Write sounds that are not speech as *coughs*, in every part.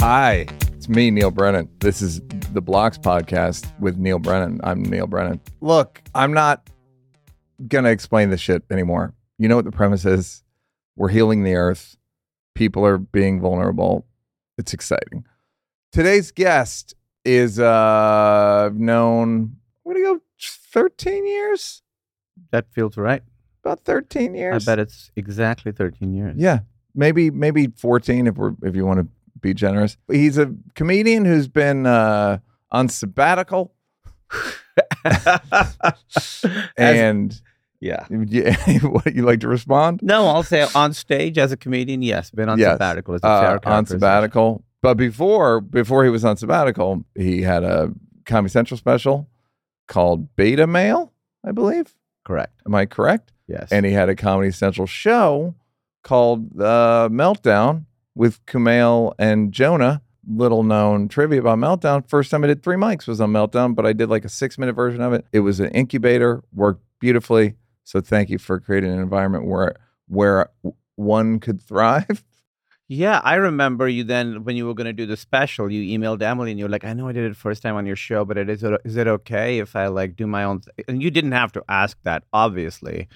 Hi, it's me, Neal Brennan. This is the Blocks podcast with Neal Brennan. I'm Neal Brennan. Look, I'm not going to explain this shit anymore. You know what the premise is? We're healing the earth. People are being vulnerable. It's exciting. Today's guest is uh known, what do you go, 13 years? That feels right. About 13 years. I bet it's exactly 13 years. Yeah, maybe maybe 14 if we're if you want to be generous. He's a comedian who's been uh, on sabbatical, *laughs* and yeah. yeah, *laughs* what you like to respond? No, I'll say on stage as a comedian, yes. Been on Yes. sabbatical. It's a Uh, on sabbatical, but before before he was on sabbatical, he had a Comedy Central special called Beta Male, I believe. Correct. Am I correct? Yes. and he had a Comedy Central show called uh, Meltdown with Kumail and Jonah. Little known trivia about Meltdown. First time I did three mics was on Meltdown, but I did like a six minute version of it. It was an incubator, worked beautifully. So thank you for creating an environment where where one could thrive. *laughs* yeah, I remember you then when you were going to do the special, you emailed Emily and you were like, I know I did it first time on your show, but it is, is it okay if I like do my own? Th-? And you didn't have to ask that, obviously.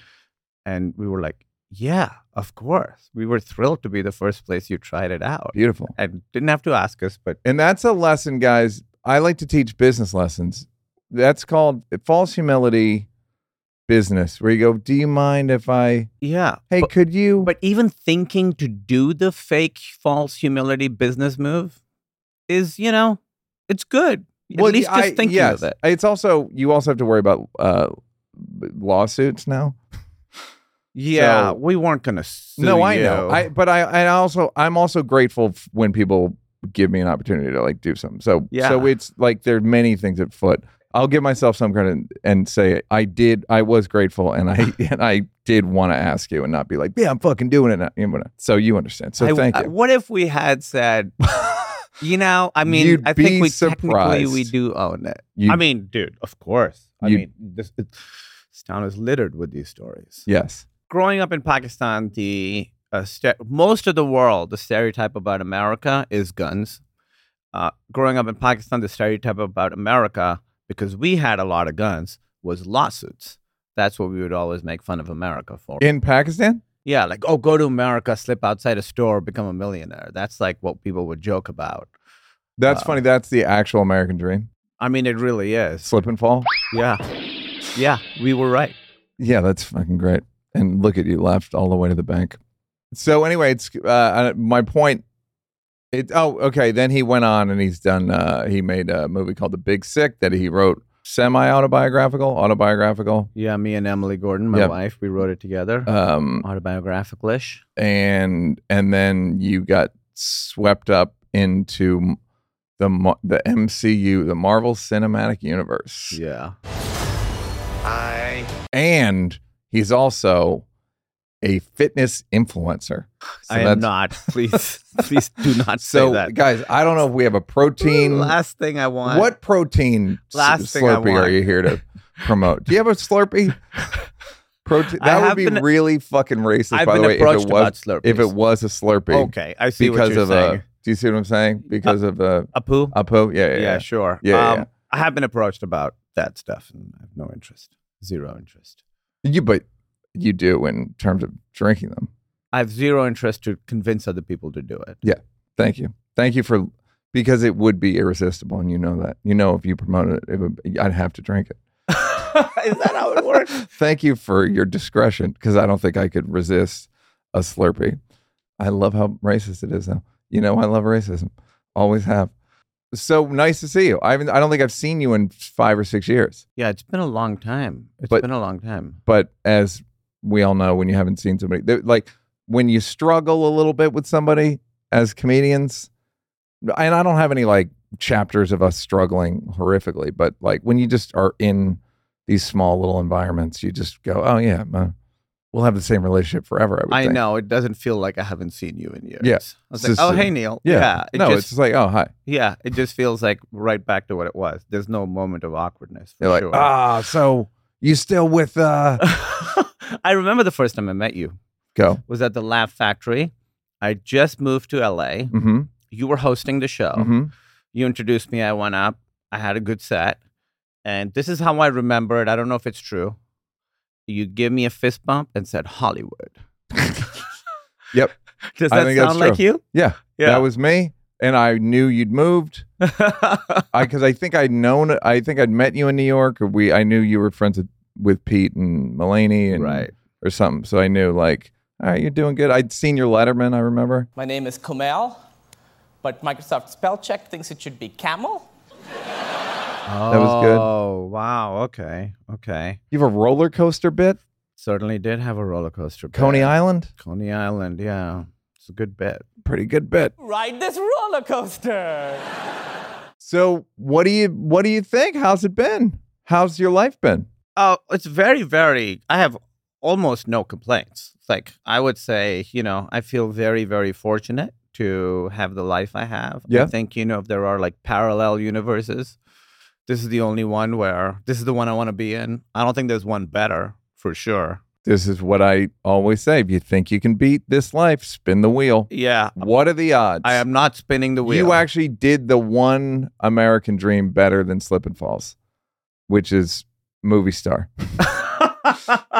And we were like, yeah, of course. We were thrilled to be the first place you tried it out. Beautiful. And didn't have to ask us, but And that's a lesson, guys. I like to teach business lessons. That's called false humility business, where you go, Do you mind if I, yeah. hey, but- could you? But even thinking to do the fake false humility business move is, you know, it's good. well, At least just thinking yes. of it. It's also you also have to worry about uh, lawsuits now. Yeah, So- we weren't gonna no, I know. I but I I also I'm also grateful f- when people give me an opportunity to like do something. So Yeah. so it's like there are many things at foot. I'll give myself some credit and say I did. I was grateful and I *laughs* and I did want to ask you and not be like, yeah, I'm fucking doing it. Now. You So you understand. So I- thank you. what if we had said, *laughs* you know, I mean, You'd I think we technically we do own it. You- I mean, dude, of course. I mean, this, this town is littered with these stories. yes. Growing up in Pakistan, the uh, st- most of the world, the stereotype about America is guns. Uh, growing up in Pakistan, the stereotype about America, because we had a lot of guns, was lawsuits. That's what we would always make fun of America for. In Pakistan. yeah, like, oh, go to America, slip outside a store, become a millionaire. That's like what people would joke about. That's Uh, funny. That's the actual American dream. I mean, it really is. Slip and fall. Yeah. Yeah, we were right. Yeah, that's fucking great. And look at you left all the way to the bank. So anyway, it's uh, uh, my point. It oh okay. Then he went on and he's done. Uh, he made a movie called The Big Sick that he wrote semi autobiographical, autobiographical. Yeah, me and Emily Gordon, my Yeah. wife, we wrote it together. Um, Autobiographical-ish. and and then you got swept up into the the MCU, the Marvel Cinematic Universe, Yeah. I and he's also a fitness influencer. *sighs* So I am not. *laughs* Please, please do not So, say that. guys, I don't know if we have a protein. Last thing I want. what protein s- Last thing I Slurpee are you here to promote? Do you have a Slurpee? *laughs* Protein. That would be been- really fucking racist, I've by the way. If it was, if it was a Slurpee, okay, I see because what you're of uh, saying. a. Do you see what I'm saying? Uh, because of uh, a Apu. Apo. Yeah, yeah, Yeah, yeah. sure. Yeah, um, yeah. I have been approached about that stuff, and I have no interest. Zero interest. You, but you do in terms of drinking them. I have zero interest to convince other people to do it. Yeah. Thank you. Thank you for because it would be irresistible, and you know that. You know, if you promoted it, it would, I'd have to drink it. *laughs* Is that how it works? *laughs* Thank you for your discretion because I don't think I could resist a Slurpee. I love how racist it is, though. You know, I love racism. Always have. So nice to see you. I haven't. I don't think I've seen you in five or six years. Yeah, it's been a long time. It's But- been a long time. But as we all know, when you haven't seen somebody, they're- like when you struggle a little bit with somebody as comedians, and I don't have any like chapters of us struggling horrifically, but like when you just are in these small little environments, you just go, oh yeah, uh, we'll have the same relationship forever. I, would I know it doesn't feel like I haven't seen you in years. Yeah. I was It's like, oh uh, hey Neal. Yeah. it no, just it's just like, oh hi. yeah, it just feels like right back to what it was. There's no moment of awkwardness. For You're like, ah, so you still with uh *laughs* I remember the first time I met you go. was at the Laugh Factory. I just moved to LA. Mm-hmm. you were hosting the show. Mhm. You introduced me. I went up. I had a good set, and this is how I remember it. I don't know if it's true. You give me a fist bump and said Hollywood. *laughs* Yep. Does that sound like true. you? Yeah, that was me, and I knew you'd moved. *laughs* I because I think I'd known. I think I'd met you in New York, or we. I knew you were friends with, with Pete and Mulaney, and right. or something. So I knew like, all right, you're doing good. I'd seen your Letterman. I remember. My name is Kumail, but Microsoft spell check thinks it should be camel. That was good. Oh wow. Okay. Okay. You have a roller coaster bit, Certainly did have a roller coaster. Coney. Island. Coney Island. Yeah, it's a good bit. Pretty good bit. Ride this roller coaster. *laughs* So what do you what do you think? How's it been? How's your life been? Oh, it's very, very. I have almost no complaints. Like I would say, you know, I feel very, very fortunate to have the life I have. Yeah. I think you know if there are like parallel universes, this is the only one where this is the one I want to be in. I don't think there's one better for sure. This is what I always say. If you think you can beat this life, spin the wheel. Yeah, What are the odds? I am not spinning the wheel. You actually did the one American dream better than Slip and Falls, which is movie star. *laughs*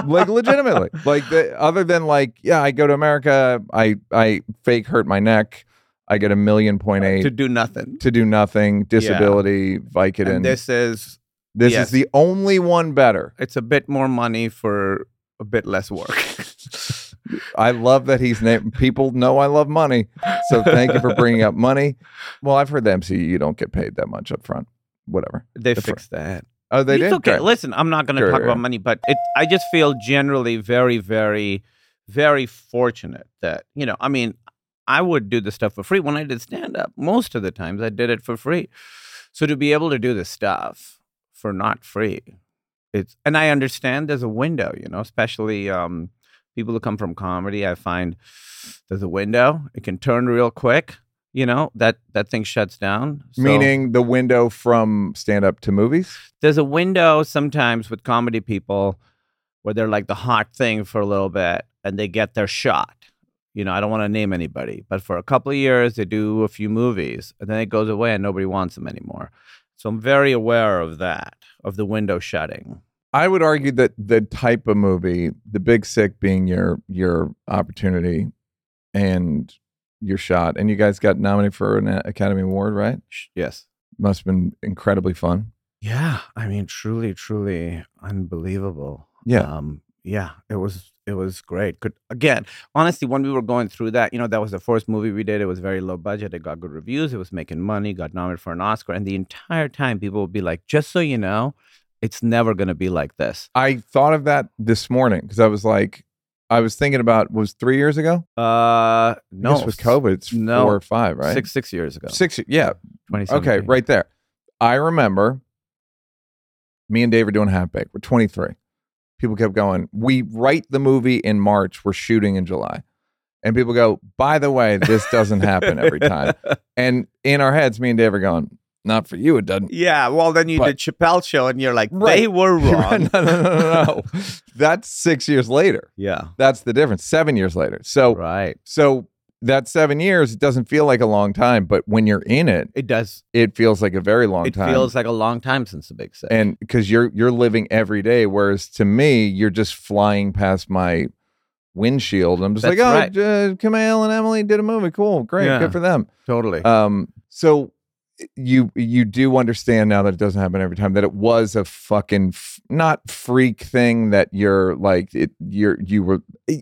like legitimately. Like the, other than like, yeah, I go to America, I I fake hurt my neck, I get a million point eight to do nothing. To do nothing, disability, Vicodin. And this is this yes. is the only one better. it's a bit more money for a bit less work. *laughs* I love that he's named. People know I love money, so thank you for bringing up *laughs* money. Well, I've heard the MCU you don't get paid that much up front. Whatever. they The fixed that. Oh, they it's did. okay. Great. Listen, I'm not going to Sure, talk yeah. about money, but it, I just feel generally very, very, very fortunate that you know. I mean, I would do the stuff for free when I did stand up. Most of the times, I did it for free. So to be able to do the stuff for not free, it's and I understand there's a window, you know, especially um, people who come from comedy. I find there's a window. It can turn real quick. You know that that thing shuts down. So- Meaning the window from stand up to movies. there's a window sometimes with comedy people where they're like the hot thing for a little bit and they get their shot. You know, I don't want to name anybody, but for a couple of years they do a few movies and then it goes away and nobody wants them anymore. So I'm very aware of that, of the window shutting. I would argue that the type of movie, The Big Sick being your your opportunity and your shot, and you guys got nominated for an Academy Award, right? Yes. Must have been incredibly fun. Yeah, I mean truly truly unbelievable. Yeah. Um yeah, it was it was great. Good again, honestly, when we were going through that, you know, that was the first movie we did. It was very low budget. It got good reviews. It was making money, got nominated for an Oscar. And the entire time people would be like, just so you know, it's never gonna be like this. I thought of that this morning because I was like, I was thinking about was three years ago. Uh no with COVID, it's no, four or five, right? Six six years ago. Six. Yeah. Okay, right there. I remember me and Dave were doing half baked. We're 23. People kept going. We write the movie in March. We're shooting in July. And people go, by the way, this doesn't happen every time. *laughs* And in our heads, me and Dave are going, not for you, it doesn't. Yeah, well then you But- did Chappelle show and you're like, Right. they were *laughs* no, wrong. no, no, no, no. *laughs* That's six years later. yeah. That's the difference. Seven years later. So, Right. so that seven years, it doesn't feel like a long time, but when you're in it, It does. it feels like a very long It time. It feels like a long time since the big sick. and because you're you're living every day whereas to me you're just flying past my windshield i'm just That's like oh right. uh, Kumail and emily did a movie cool great Yeah. good for them totally. um so you you do understand now that it doesn't happen every time that it was a fucking f- not freak thing that you're like it you're you were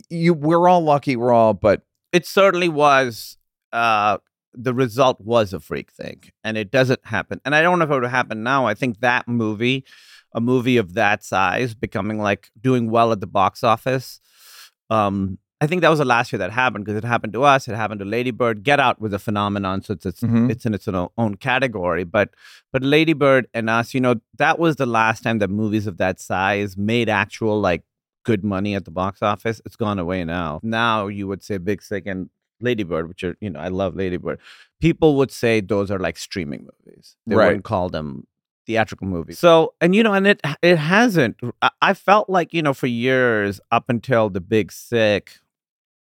you we're all lucky we're all but it certainly was uh the result was a freak thing and it doesn't happen and i don't know if it would happen now i think that movie a movie of that size becoming like doing well at the box office um i think that was the last year that happened because it happened to us it happened to ladybird get out was a phenomenon so it's it's, Mhm. it's in its own, own category but but ladybird and us you know that was the last time that movies of that size made actual like good money at the box office. It's gone away now. Now you would say Big Sick and Ladybird, which are, you know, I love Ladybird. People would say those are like streaming movies. They Right. wouldn't call them theatrical movies. So, and you know, and it it hasn't. I, I felt like, you know, for years up until the Big Sick,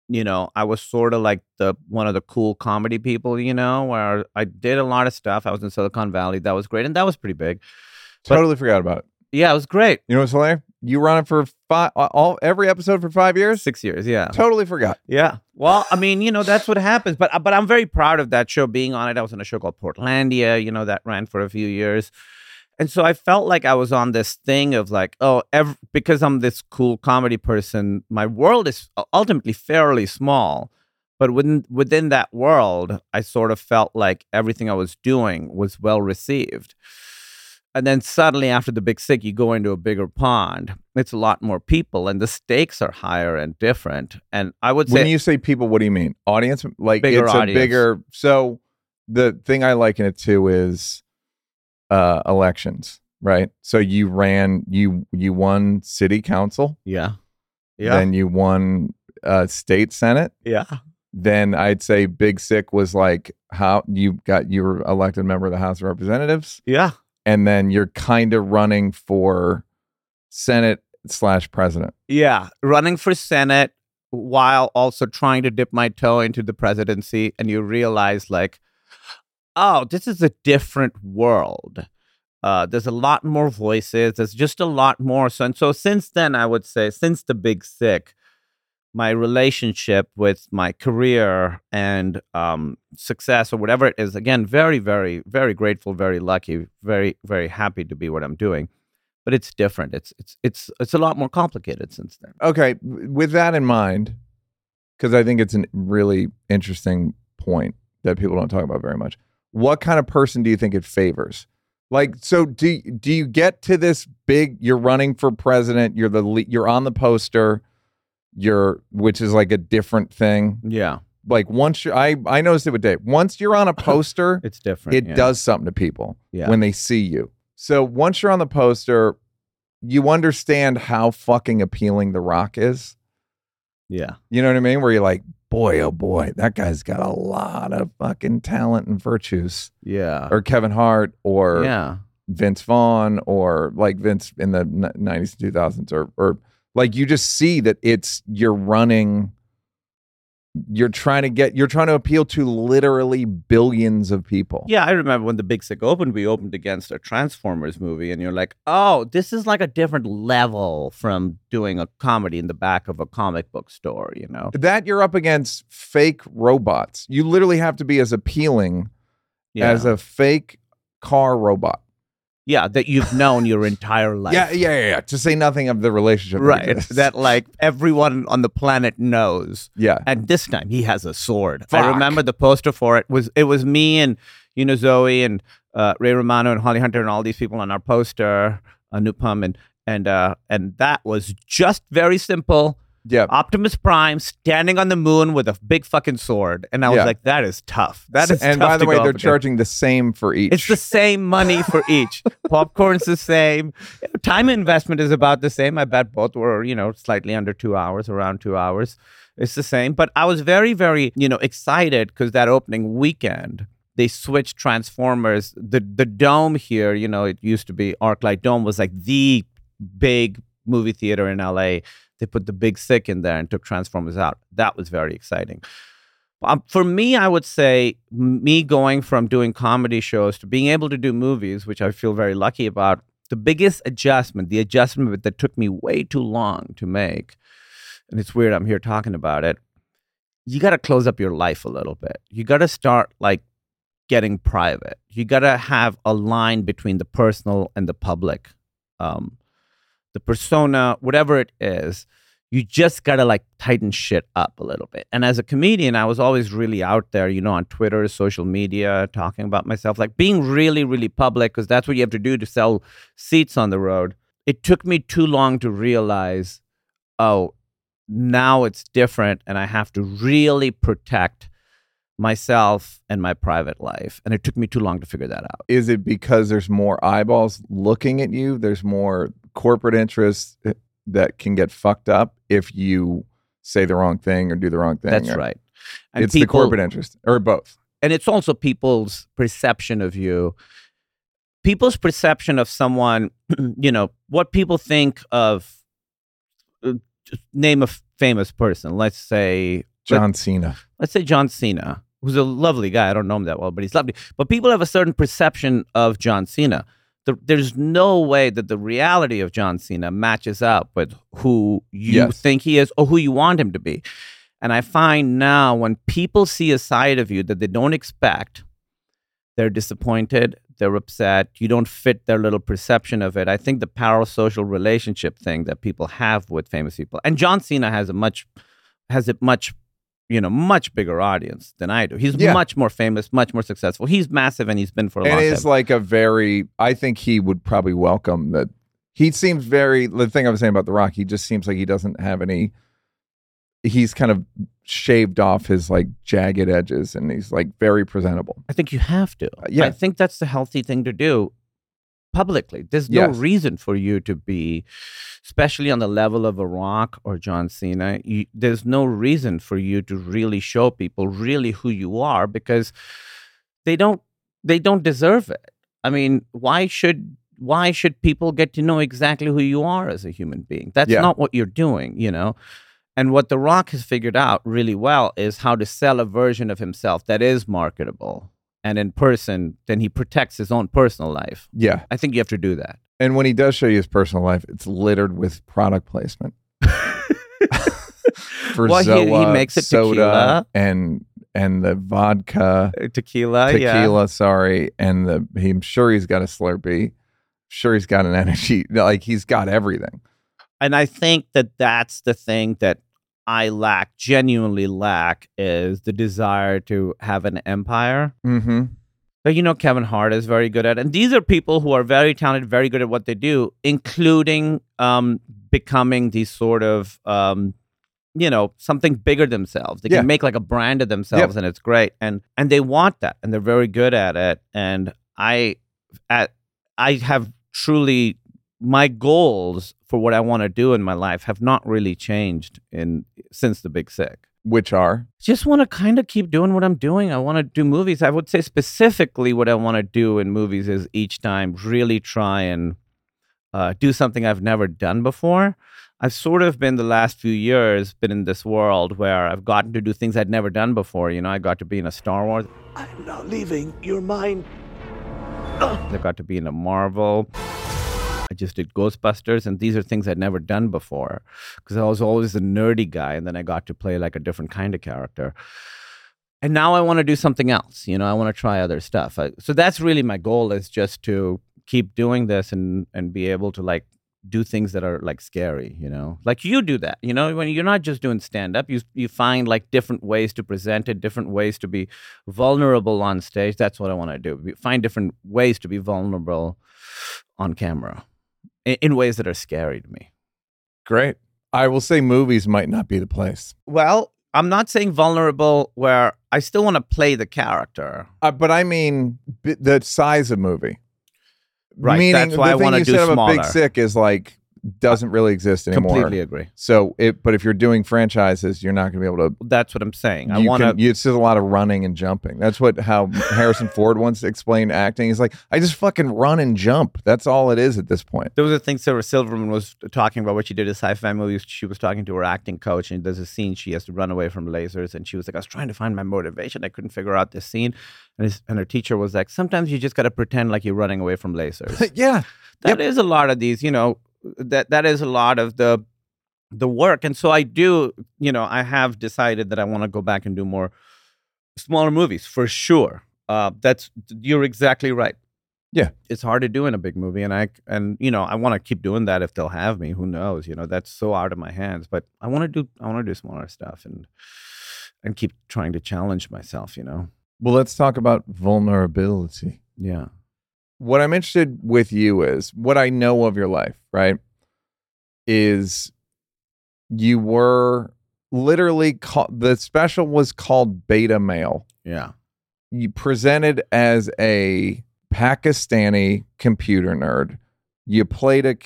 you know, I was sort of like the one of the cool comedy people, you know, where I did a lot of stuff. I was in Silicon Valley. That was great. And that was pretty big. But- Totally forgot about it. Yeah, it was great. You know what's hilarious? You run it for five, all every episode for five years. Six years. Yeah. Totally forgot. Yeah. Well, I mean, you know, that's what happens. But but I'm very proud of that show being on it. I was on a show called Portlandia, you know, that ran for a few years. And so I felt like I was on this thing of like, oh, ev- because I'm this cool comedy person, my world is ultimately fairly small. But within within that world, I sort of felt like everything I was doing was well received. And then suddenly, after the big sick, you go into a bigger pond. It's a lot more people, and the stakes are higher and different. And I would say, When you say people, what do you mean? Audience? Like Bigger it's audience. a bigger. So the thing I liken it to is uh elections, right? So you ran, you you won city council, yeah, yeah. then you won uh state senate. yeah, Then I'd say Big Sick was like how you got you were elected member of the House of Representatives, yeah. And then you're kind of running for Senate slash president. Yeah, running for Senate while also trying to dip my toe into the presidency, and you realize, like, oh, this is a different world. Uh, there's a lot more voices. There's just a lot more. So, and so since then, I would say, since the big sick, my relationship with my career and um, success or whatever it is, again, very, very, very grateful, very lucky, very, very happy to be what I'm doing. But it's different. It's it's it's it's a lot more complicated since then. Okay, with that in mind, because I think it's a really interesting point that people don't talk about very much. What kind of person do you think it favors? Like, so do do you get to this big? You're running for president. You're the you're on the poster. You're which is like a different thing. Yeah, Like once you I I noticed it with Dave. Once you're on a *coughs* poster, it's different. it yeah. does something to people Yeah. when they see you. So once you're on the poster, you understand how fucking appealing The Rock is. Yeah, You know what I mean? Where you're like, boy, oh boy, that guy's got a lot of fucking talent and virtues. yeah, Or Kevin Hart or yeah, Vince Vaughn or like Vince in the 90s and 2000s or or like you just see that it's you're running you're trying to get you're trying to appeal to literally billions of people. yeah. I remember when the Big Sick opened, we opened against a Transformers movie, and you're like, oh, this is like a different level from doing a comedy in the back of a comic book store. You know? That you're up against fake robots. You literally have to be as appealing Yeah, as a fake car robot. Yeah, that you've known your entire *laughs* life. Yeah, yeah, yeah, yeah. To say nothing of the relationship. Right, that like everyone on the planet knows. yeah. And this time he has a sword. Fuck. I remember the poster for it was it was me and you know Zoe and uh, Ray Romano and Holly Hunter and all these people on our poster, Anupam and and uh, and that was just very simple. Yeah. Optimus Prime standing on the moon with a big fucking sword, and I was Yeah. like, that is tough. That is and by the way, they're against. charging the same for each. It's the same money for each. *laughs* Popcorn's the same. Time investment is about the same. I bet both were, you know, slightly under two hours, around two hours. It's the same. But I was very, very, you know, excited because that opening weekend, they switched Transformers. The the dome here, you know, it used to be ArcLight Dome was like the big movie theater in LA. They put the big sick in there and took Transformers out. That was very exciting. Um, for me, I would say me going from doing comedy shows to being able to do movies, which I feel very lucky about. The biggest adjustment, the adjustment that took me way too long to make, and it's weird I'm here talking about it. You got to close up your life a little bit. You got to start like getting private. You got to have a line between the personal and the public. Um, the persona, whatever it is, you just gotta like tighten shit up a little bit. And as a comedian, I was always really out there, you know, on Twitter, social media, talking about myself, like being really, really public, because that's what you have to do to sell seats on the road. It took me too long to realize, oh, now it's different, and I have to really protect myself and my private life. And it took me too long to figure that out. Is it because there's more eyeballs looking at you? There's more corporate interests eh, that can get fucked up if you say the wrong thing or do the wrong thing. That's right. And it's the corporate interest or both. and it's also people's perception of you people's perception of someone *clears throat* you know what people think of uh, name a famous person let's say John Cena. let's say John Cena, who's a lovely guy. I don't know him that well, but he's lovely. But people have a certain perception of John Cena. The, there's no way that the reality of John Cena matches up with who you Yes. think he is or who you want him to be. And I find now when people see a side of you that they don't expect, they're disappointed, they're upset, you don't fit their little perception of it. I think the parasocial relationship thing that people have with famous people, and John Cena has a much has a much you know much bigger audience than I do. He's Yeah. much more famous, much more successful. He's massive, and he's been for a long is time. like a very i think he would probably welcome that he seems very the thing i was saying about the rock he just seems like he doesn't have any he's kind of shaved off his like jagged edges and he's like very presentable I think you have to. yeah. I think that's the healthy thing to do publicly. There's no Yes. reason for you to be, especially on the level of a Rock or John Cena. You, there's no reason for you to really show people really who you are because they don't they don't deserve it. I mean, why should why should people get to know exactly who you are as a human being? That's Yeah. not what you're doing, you know. And what The Rock has figured out really well is how to sell a version of himself that is marketable. And in person, then he protects his own personal life. yeah I think you have to do that. and when he does show you his personal life it's littered with product placement *laughs* for Well, he- he makes it soda tequila. and and the vodka Uh, Tequila, yeah. tequila, sorry, and the I'm sure he's got a Slurpee, sure he's got an energy, like he's got everything. And I think that that's the thing that I lack, genuinely lack, is the desire to have an empire. Mm-hmm. But you know, Kevin Hart is very good at, and these are people who are very talented, very good at what they do, including um, becoming these sort of, um, you know, something bigger themselves. They Yeah. can make like a brand of themselves, and it's great. And and they want that, and they're very good at it. And I, at, I have truly my goals for what I want to do in my life have not really changed in since the Big Sick Which are just want to kind of keep doing what I'm doing. I want to do movies. I would say specifically what I want to do in movies is each time really try and uh, do something I've never done before. I've sort of been the last few years been in this world where I've gotten to do things I'd never done before. You know, I got to be in a Star Wars. I'm not leaving your mind. I got to be in a Marvel. Just did Ghostbusters, and these are things I'd never done before because I was always a nerdy guy, and then I got to play like a different kind of character. And now I want to do something else. You know, I want to try other stuff. I, so that's really my goal is just to keep doing this and and be able to like do things that are like scary. You know, like you do that. You know, when you're not just doing stand up, you you find like different ways to present it, different ways to be vulnerable on stage. That's what I want to do. Find different ways to be vulnerable on camera in, in ways that are scary to me. great. I will say movies might not be the place, Well, I'm not saying vulnerable where I still want to play the character. uh, but I mean b- the size of movie. Right, Meaning, that's why the I thing wanna you do said about. Big Sick is like doesn't really exist anymore. Completely agree. So it, but if you're doing franchises, you're not going to be able to. That's what I'm saying. I want to. you- It's just a lot of running and jumping. That's what how Harrison Ford once explained acting. He's like, I just fucking run and jump. That's all it is at this point. There was a thing Sarah Silverman was talking about what she did in sci-fi movies. She was talking to her acting coach, and there's a scene she has to run away from lasers, and she was like, "I was trying to find my motivation. I couldn't figure out this scene." And, his, and her teacher was like, "Sometimes you just got to pretend like you're running away from lasers." *laughs* yeah, That is a lot of these, you know, that that is a lot of the the work. And so I do, you know, I have decided that I want to go back and do more smaller movies for sure. Uh, that's you're exactly right. Yeah. it's hard to do in a big movie, and I and you know I want to keep doing that if they'll have me. Who knows? You know, that's so out of my hands. But I want to do I want to do smaller stuff and and keep trying to challenge myself. You know, Well, let's talk about vulnerability. yeah. What I'm interested with you is what I know of your life, right? Is you were literally called the special was called Beta Male. Yeah. You presented as a Pakistani computer nerd. You played a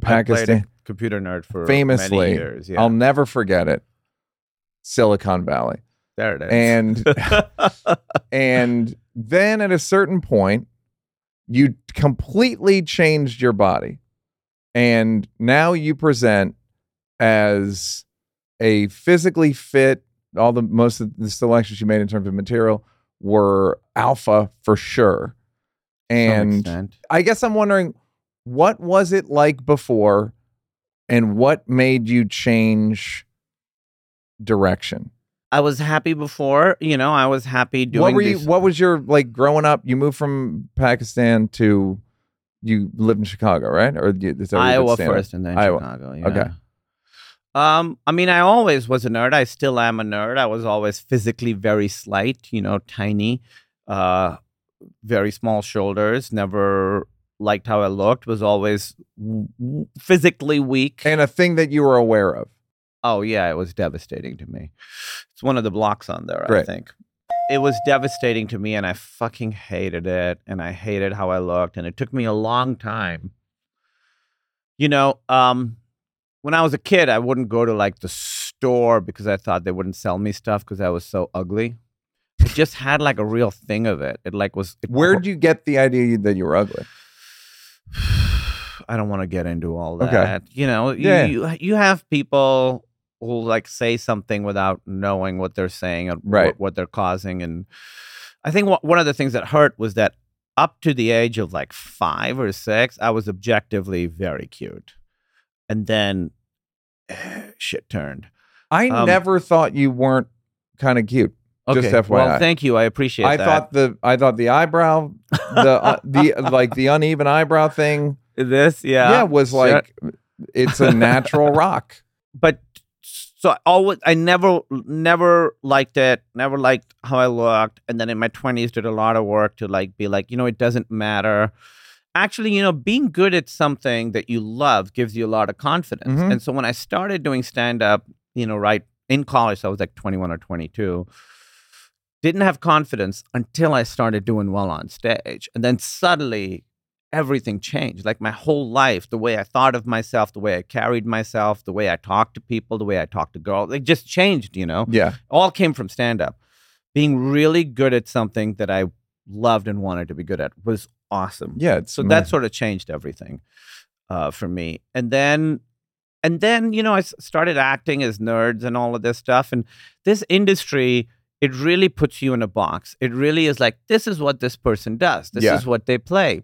Pakistani computer nerd for famously. many years. Yeah. I'll never forget it. Silicon Valley. there it is. And *laughs* and then at a certain point you completely changed your body and now you present as a physically fit all the most of the selections you made in terms of material were alpha for sure. And. I guess I'm wondering what was it like before and what made you change direction? I was happy before, you know, I was happy doing what were you these- what was your like growing up? You moved from Pakistan to you lived in Chicago, right? Or you- is that where you did Iowa stand-up? first and then Iowa. Chicago. Yeah. Okay. Um, I mean, I always was a nerd. I still am a nerd. I was always physically very slight, you know, tiny, uh, very small shoulders. Never liked how I looked. Was always w- w- physically weak. And a thing that you were aware of. Oh yeah, it was devastating to me. It's one of the blocks on there. I think it was devastating to me, and I fucking hated it. And I hated how I looked, and it took me a long time. You know, um, when I was a kid, I wouldn't go to like the store because I thought they wouldn't sell me stuff because I was so ugly. It just had like a real thing of it. It like was. It Where'd you get the idea that you were ugly? *sighs* I don't want to get into all Okay. that. You know, you, Yeah. you you have people who like say something without knowing what they're saying and Right. what, what they're causing. And I think wha- one of the things that hurt was that up to the age of like five or six, I was objectively very cute, and then *sighs* shit turned. I Um, never thought you weren't kind of cute. Okay, Just well, FYI. thank you. I appreciate I that. thought the I thought the eyebrow, the uh, the like the uneven eyebrow thing, *laughs* this, yeah, yeah, was Sure. like it's a natural *laughs* rock. but so I always I never never liked it, never liked how I looked, and then in my twenties did a lot of work to like be like, you know, it doesn't matter. Actually, you know, being good at something that you love gives you a lot of confidence. Mhm. And so when I started doing stand up, you know, right in college, I was like 21 or 22. Didn't have confidence until I started doing well on stage. And then suddenly everything changed. Like my whole life, the way I thought of myself, the way I carried myself, the way I talked to people, the way I talked to girls, it just changed, you know? Yeah, All came from stand up. Being really good at something that I loved and wanted to be good at was awesome. yeah. So that sort of changed everything uh, for me. And then, and then you know, I started acting as nerds and all of this stuff. And this industry, it really puts you in a box. It really is like this is what this person does. This Yeah. is what they play.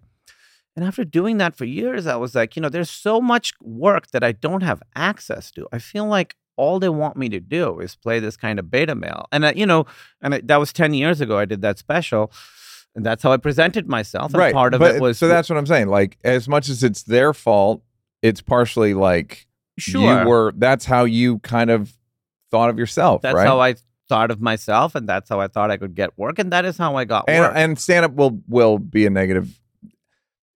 And after doing that for years, I was like, you know, there's so much work that I don't have access to. I feel like all they want me to do is play this kind of beta male. And, I, you know, and I, that was 10 years ago, I did that special. And that's how I presented myself. And right. part of but it was so that's what I'm saying. Like as much as it's their fault, it's partially like sure. you were. That's how you kind of thought of yourself, That's right? how I thought of myself, and that's how I thought I could get work, and that is how I got and work. and stand up will will be a negative.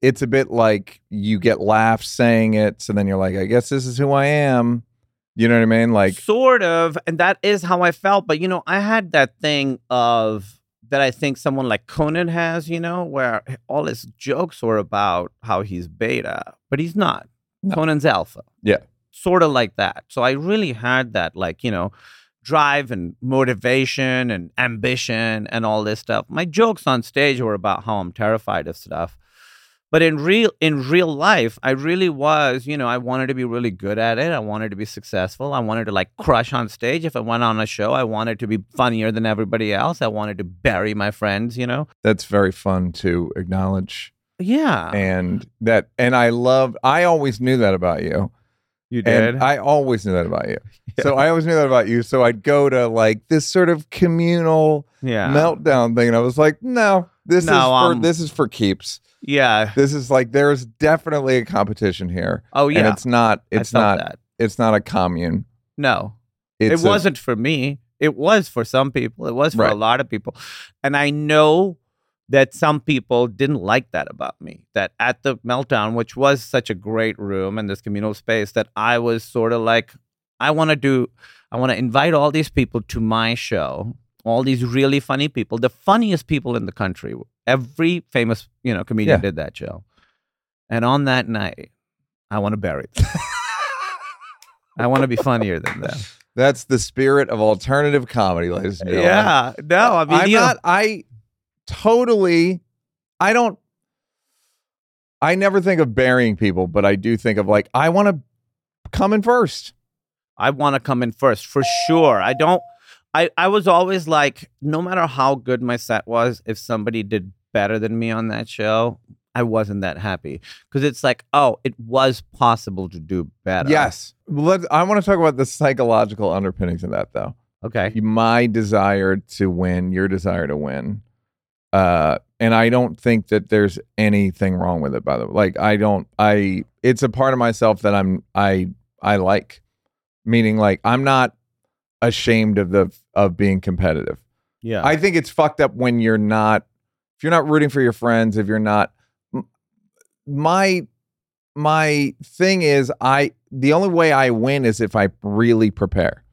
It's a bit like you get laughs saying it, so then you're like, I guess this is who I am. You know what I mean? Like, sort of, and that is how I felt. But you know, I had that thing of that I think someone like Conan has, you know, where all his jokes were about how he's beta, but he's not. No. Conan's alpha. Yeah. Sort of like that. So I really had that, like, you know, drive and motivation and ambition and all this stuff. My jokes on stage were about how I'm terrified of stuff. But in real in real life, I really was, you know, I wanted to be really good at it. I wanted to be successful. I wanted to like crush on stage. If I went on a show, I wanted to be funnier than everybody else. I wanted to bury my friends, you know. that's very fun to acknowledge, Yeah. and that, and I love. I always knew that about you. you And I always knew that about you. *laughs* So I always knew that about you. So I'd go to like this sort of communal yeah. meltdown thing, and I was like, no, this No, is for um, this is for keeps. Yeah. This is like there's definitely a competition here, Oh yeah. and it's not. It's not. that. It's not a commune. No. It's it wasn't for me. It was for some people. It was for a lot of people. And I know that some people didn't like that about me. That at the meltdown, which was such a great room and this communal space, that I was sort of like, I want to do, I want to invite all these people to my show, all these really funny people, the funniest people in the country. Every famous, you know, comedian Yeah. did that show. And on that night, I want to bury them. I want to be funnier than them. *laughs* That's the spirit of alternative comedy, ladies and gentlemen. Yeah, no, I mean, I'm you know- not. I totally. I don't. I never think of burying people, but I do think of like I want to come in first. I want to come in first for sure. I don't. I, I was always like, no matter how good my set was, if somebody did better than me on that show, I wasn't that happy because it's like, oh, it was possible to do better. Yes. Let, I want to talk about the psychological underpinnings of that, though. Okay. My desire to win, your desire to win. Uh, and I don't think that there's anything wrong with it, by the way. Like, I don't, I, it's a part of myself that I'm, I, I like. Meaning, like, I'm not ashamed of the, of being competitive. Yeah. I think it's fucked up when you're not if you're not rooting for your friends, if you're not my my thing is I the only way I win is if I really prepare.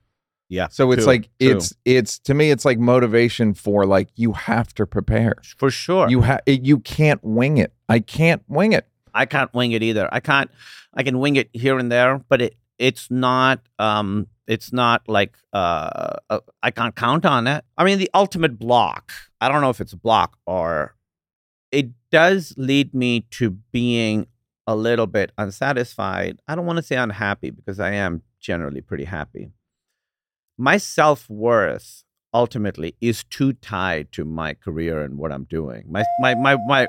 yeah. So it's like it's it's to me it's like motivation for like you have to prepare. for sure. You have you can't wing it. I can't wing it. I can't wing it either. I can't. I can wing it here and there, but it it's not. Um, it's not like uh, uh, I can't count on it. I mean, the ultimate block. I don't know if it's a block or it does lead me to being a little bit unsatisfied. I don't want to say unhappy because I am generally pretty happy. My self worth ultimately is too tied to my career and what I'm doing. My my my my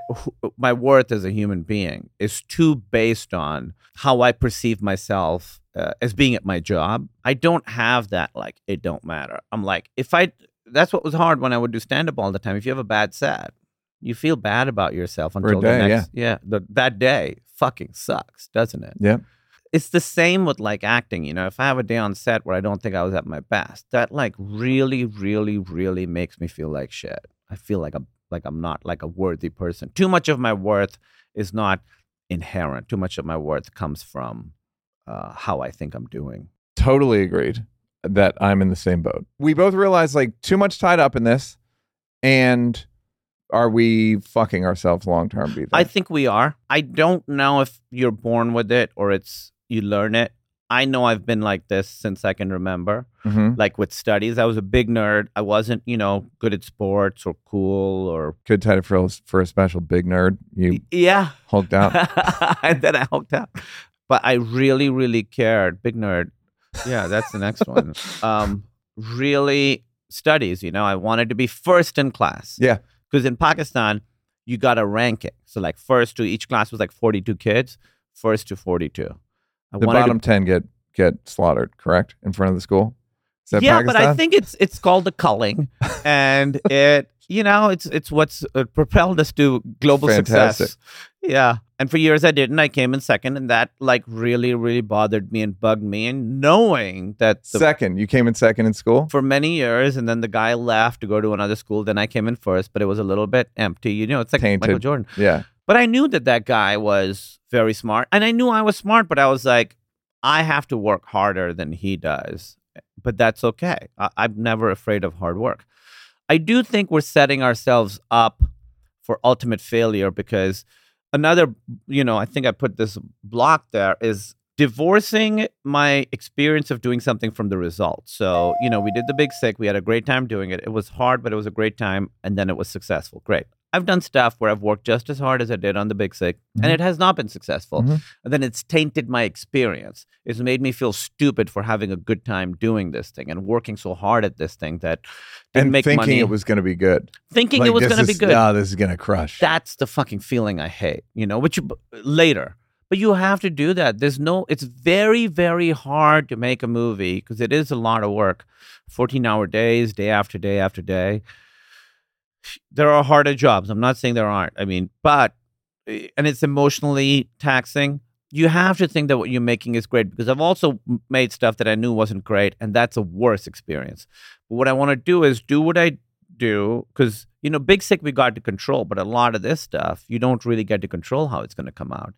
my worth as a human being is too based on how I perceive myself uh, as being at my job. I don't have that like it don't matter. I'm like if I that's what was hard when I would do stand up all the time. If you have a bad set, you feel bad about yourself until day, the next yeah, the, that day fucking sucks, doesn't it? Yeah. it's the same with like acting you know if i have a day on set where i don't think i was at my best that like really really really makes me feel like shit i feel like i'm like i'm not like a worthy person too much of my worth is not inherent too much of my worth comes from uh, how i think i'm doing Totally agreed that I'm in the same boat. We both realize like too much tied up in this and are we fucking ourselves long term, do you think? i think we are i don't know if you're born with it or it's you learn it i know i've been like this since i can remember Mhm. like with studies. I was a big nerd. I wasn't, you know, good at sports or cool or Good title for a, for a special big nerd. You yeah. hulked out. and *laughs* then I hooked up. But I really, really cared. Big nerd. Yeah, that's the next one. *laughs* Um, really studies. You know, I wanted to be first in class. Yeah. Because in Pakistan, you got a ranking. So like first to each class was like 42 kids, first to 42. I the wanted to bottom 10 get get slaughtered, correct? In front of the school? Yeah, but I think it's it's called the culling, *laughs* and it you know it's it's what's uh, propelled us to global Fantastic. success. Yeah, and for years I didn't. I came in second, and that like really really bothered me and bugged me. And knowing that the, second. You came in second in school? for many years, and then the guy left to go to another school. Then I came in first, but it was a little bit empty. You know, it's like Michael Jordan. Yeah. But I knew that that guy was very smart, and I knew I was smart. But I was like, I have to work harder than he does. But that's okay. I- I'm never afraid of hard work. I do think we're setting ourselves up for ultimate failure because another, you know, I think I put this block there is divorcing my experience of doing something from the result. So, you know, we did the big sick. We had a great time doing it. It was hard, but it was a great time. And then it was successful. Great. I've done stuff where I've worked just as hard as I did on the big sick, Mhm. and it has not been successful. Mhm. And then it's tainted my experience. It's made me feel stupid for having a good time doing this thing and working so hard at this thing that didn't And make thinking money. it was going to be good. thinking Like, it was going to be good. No, this is going to crush. That's the fucking feeling I hate, you know, which you, later. But you have to do that. There's no, it's very, very hard to make a movie because it is a lot of work 14 hour days, day after day after day. There are harder jobs. I'm not saying there aren't. I mean, but, eh, and it's emotionally taxing. You have to think that what you're making is great because I've also made stuff that I knew wasn't great, and that's a worse experience. But what I want to do is do what I do because you know big sick we got to control but a lot of this stuff you don't really get to control how it's going to come out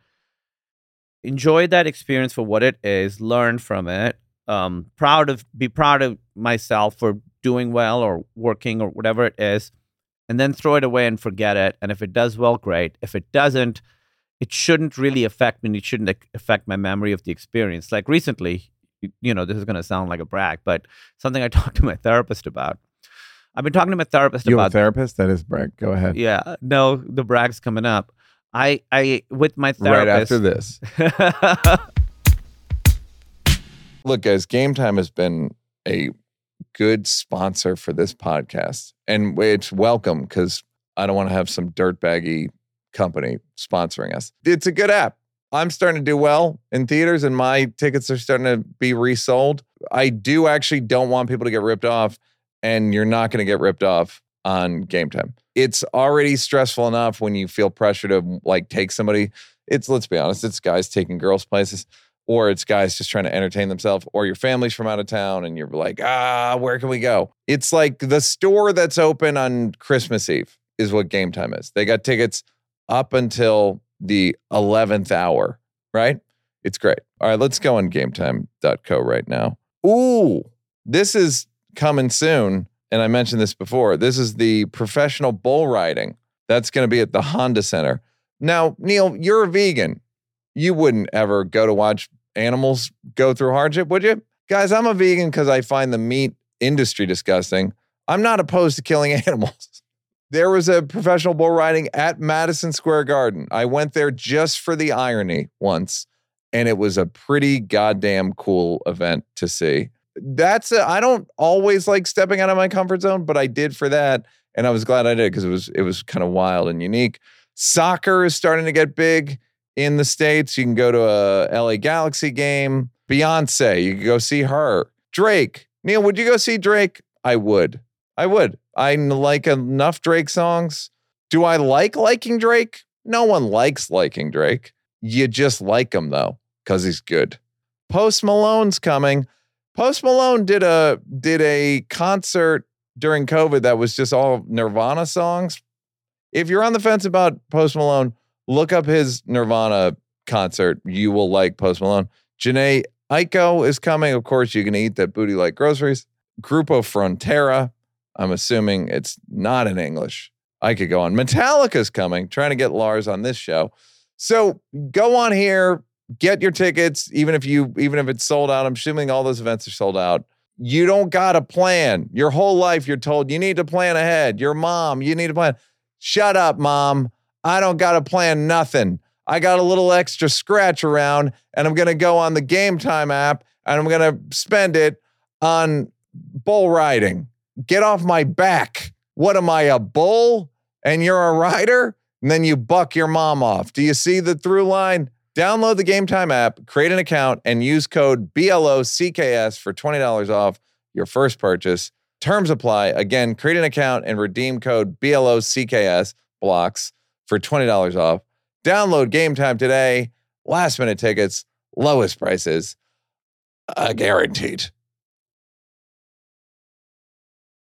enjoy that experience for what it is learn from it um proud of be proud of myself for doing well or working or whatever it is and then throw it away and forget it and if it does well great if it doesn't it shouldn't really affect me and it shouldn't affect my memory of the experience like recently you- know this is going to sound like a brag but something i *laughs* talked to my therapist about i've been talking to my therapist you about a therapist? That is brag. Go ahead. yeah, no, the brag's coming up. I, I, with my therapist. Right after this. *laughs* Look, guys, GameTime has been a good sponsor for this podcast. And it's welcome because I don't want to have some dirtbaggy company sponsoring us. It's a good app. I'm starting to do well in theaters and my tickets are starting to be resold. I do actually don't want people to get ripped off, and you're not going to get ripped off on GameTime. It's already stressful enough when you feel pressure to like take somebody. It's let's be honest, it's guys taking girls places or it's guys just trying to entertain themselves, or your family's from out of town and you're like, ah, where can we go? It's like the store that's open on Christmas Eve is what GameTime is. They got tickets up until the 11th hour, right? It's great. All right, let's go on gametime.co right now. Ooh, this is coming soon. And I mentioned this before. This is the professional bull riding. That's going to be at the Honda Center. Now, Neal, you're a vegan. You wouldn't ever go to watch animals go through hardship, would you? Guys, I'm a vegan because I find the meat industry disgusting. I'm not opposed to killing *laughs* animals. There was a professional bull riding at Madison Square Garden. I went there just for the irony once, and it was a pretty goddamn cool event to see. That's I don't always like stepping out of my comfort zone, but I did for that, and I was glad I did because it was it was kind of wild and unique. Soccer is starting to get big in the States. You can go to a LA Galaxy game. Beyonce, you can go see her. Drake. Neal, would you go see Drake? I would. I would. I like enough Drake songs. Do I like liking Drake? No one likes liking Drake. You just like him though, because he's good. Post Malone's coming. Post Malone did a did a concert during COVID that was just all Nirvana songs. If you're on the fence about Post Malone, look up his Nirvana concert. You will like Post Malone. Jhené Aiko is coming. Of course, you can eat that booty like groceries. Grupo Frontera. I'm assuming it's not in English. I could go on. Metallica's coming, trying to get Lars on this show. So go on here, get your tickets, even if you even if it's sold out. I'm assuming all those events are sold out. You don't got a plan. Your whole life you're told you need to plan ahead. Your mom, you need to plan. Shut up, mom. I don't got to plan nothing. I got a little extra scratch around and I'm going to go on the GameTime app and I'm going to spend it on bull riding. Get off my back. What am I, a bull and you're a rider? And then you buck your mom off. Do you see the through line? Download the GameTime app, create an account, and use code BLOCKS for $20 off your first purchase. Terms apply. Again, create an account and redeem code BLOCKS blocks for $20 off. Download GameTime today. Last minute tickets, lowest prices, uh, guaranteed.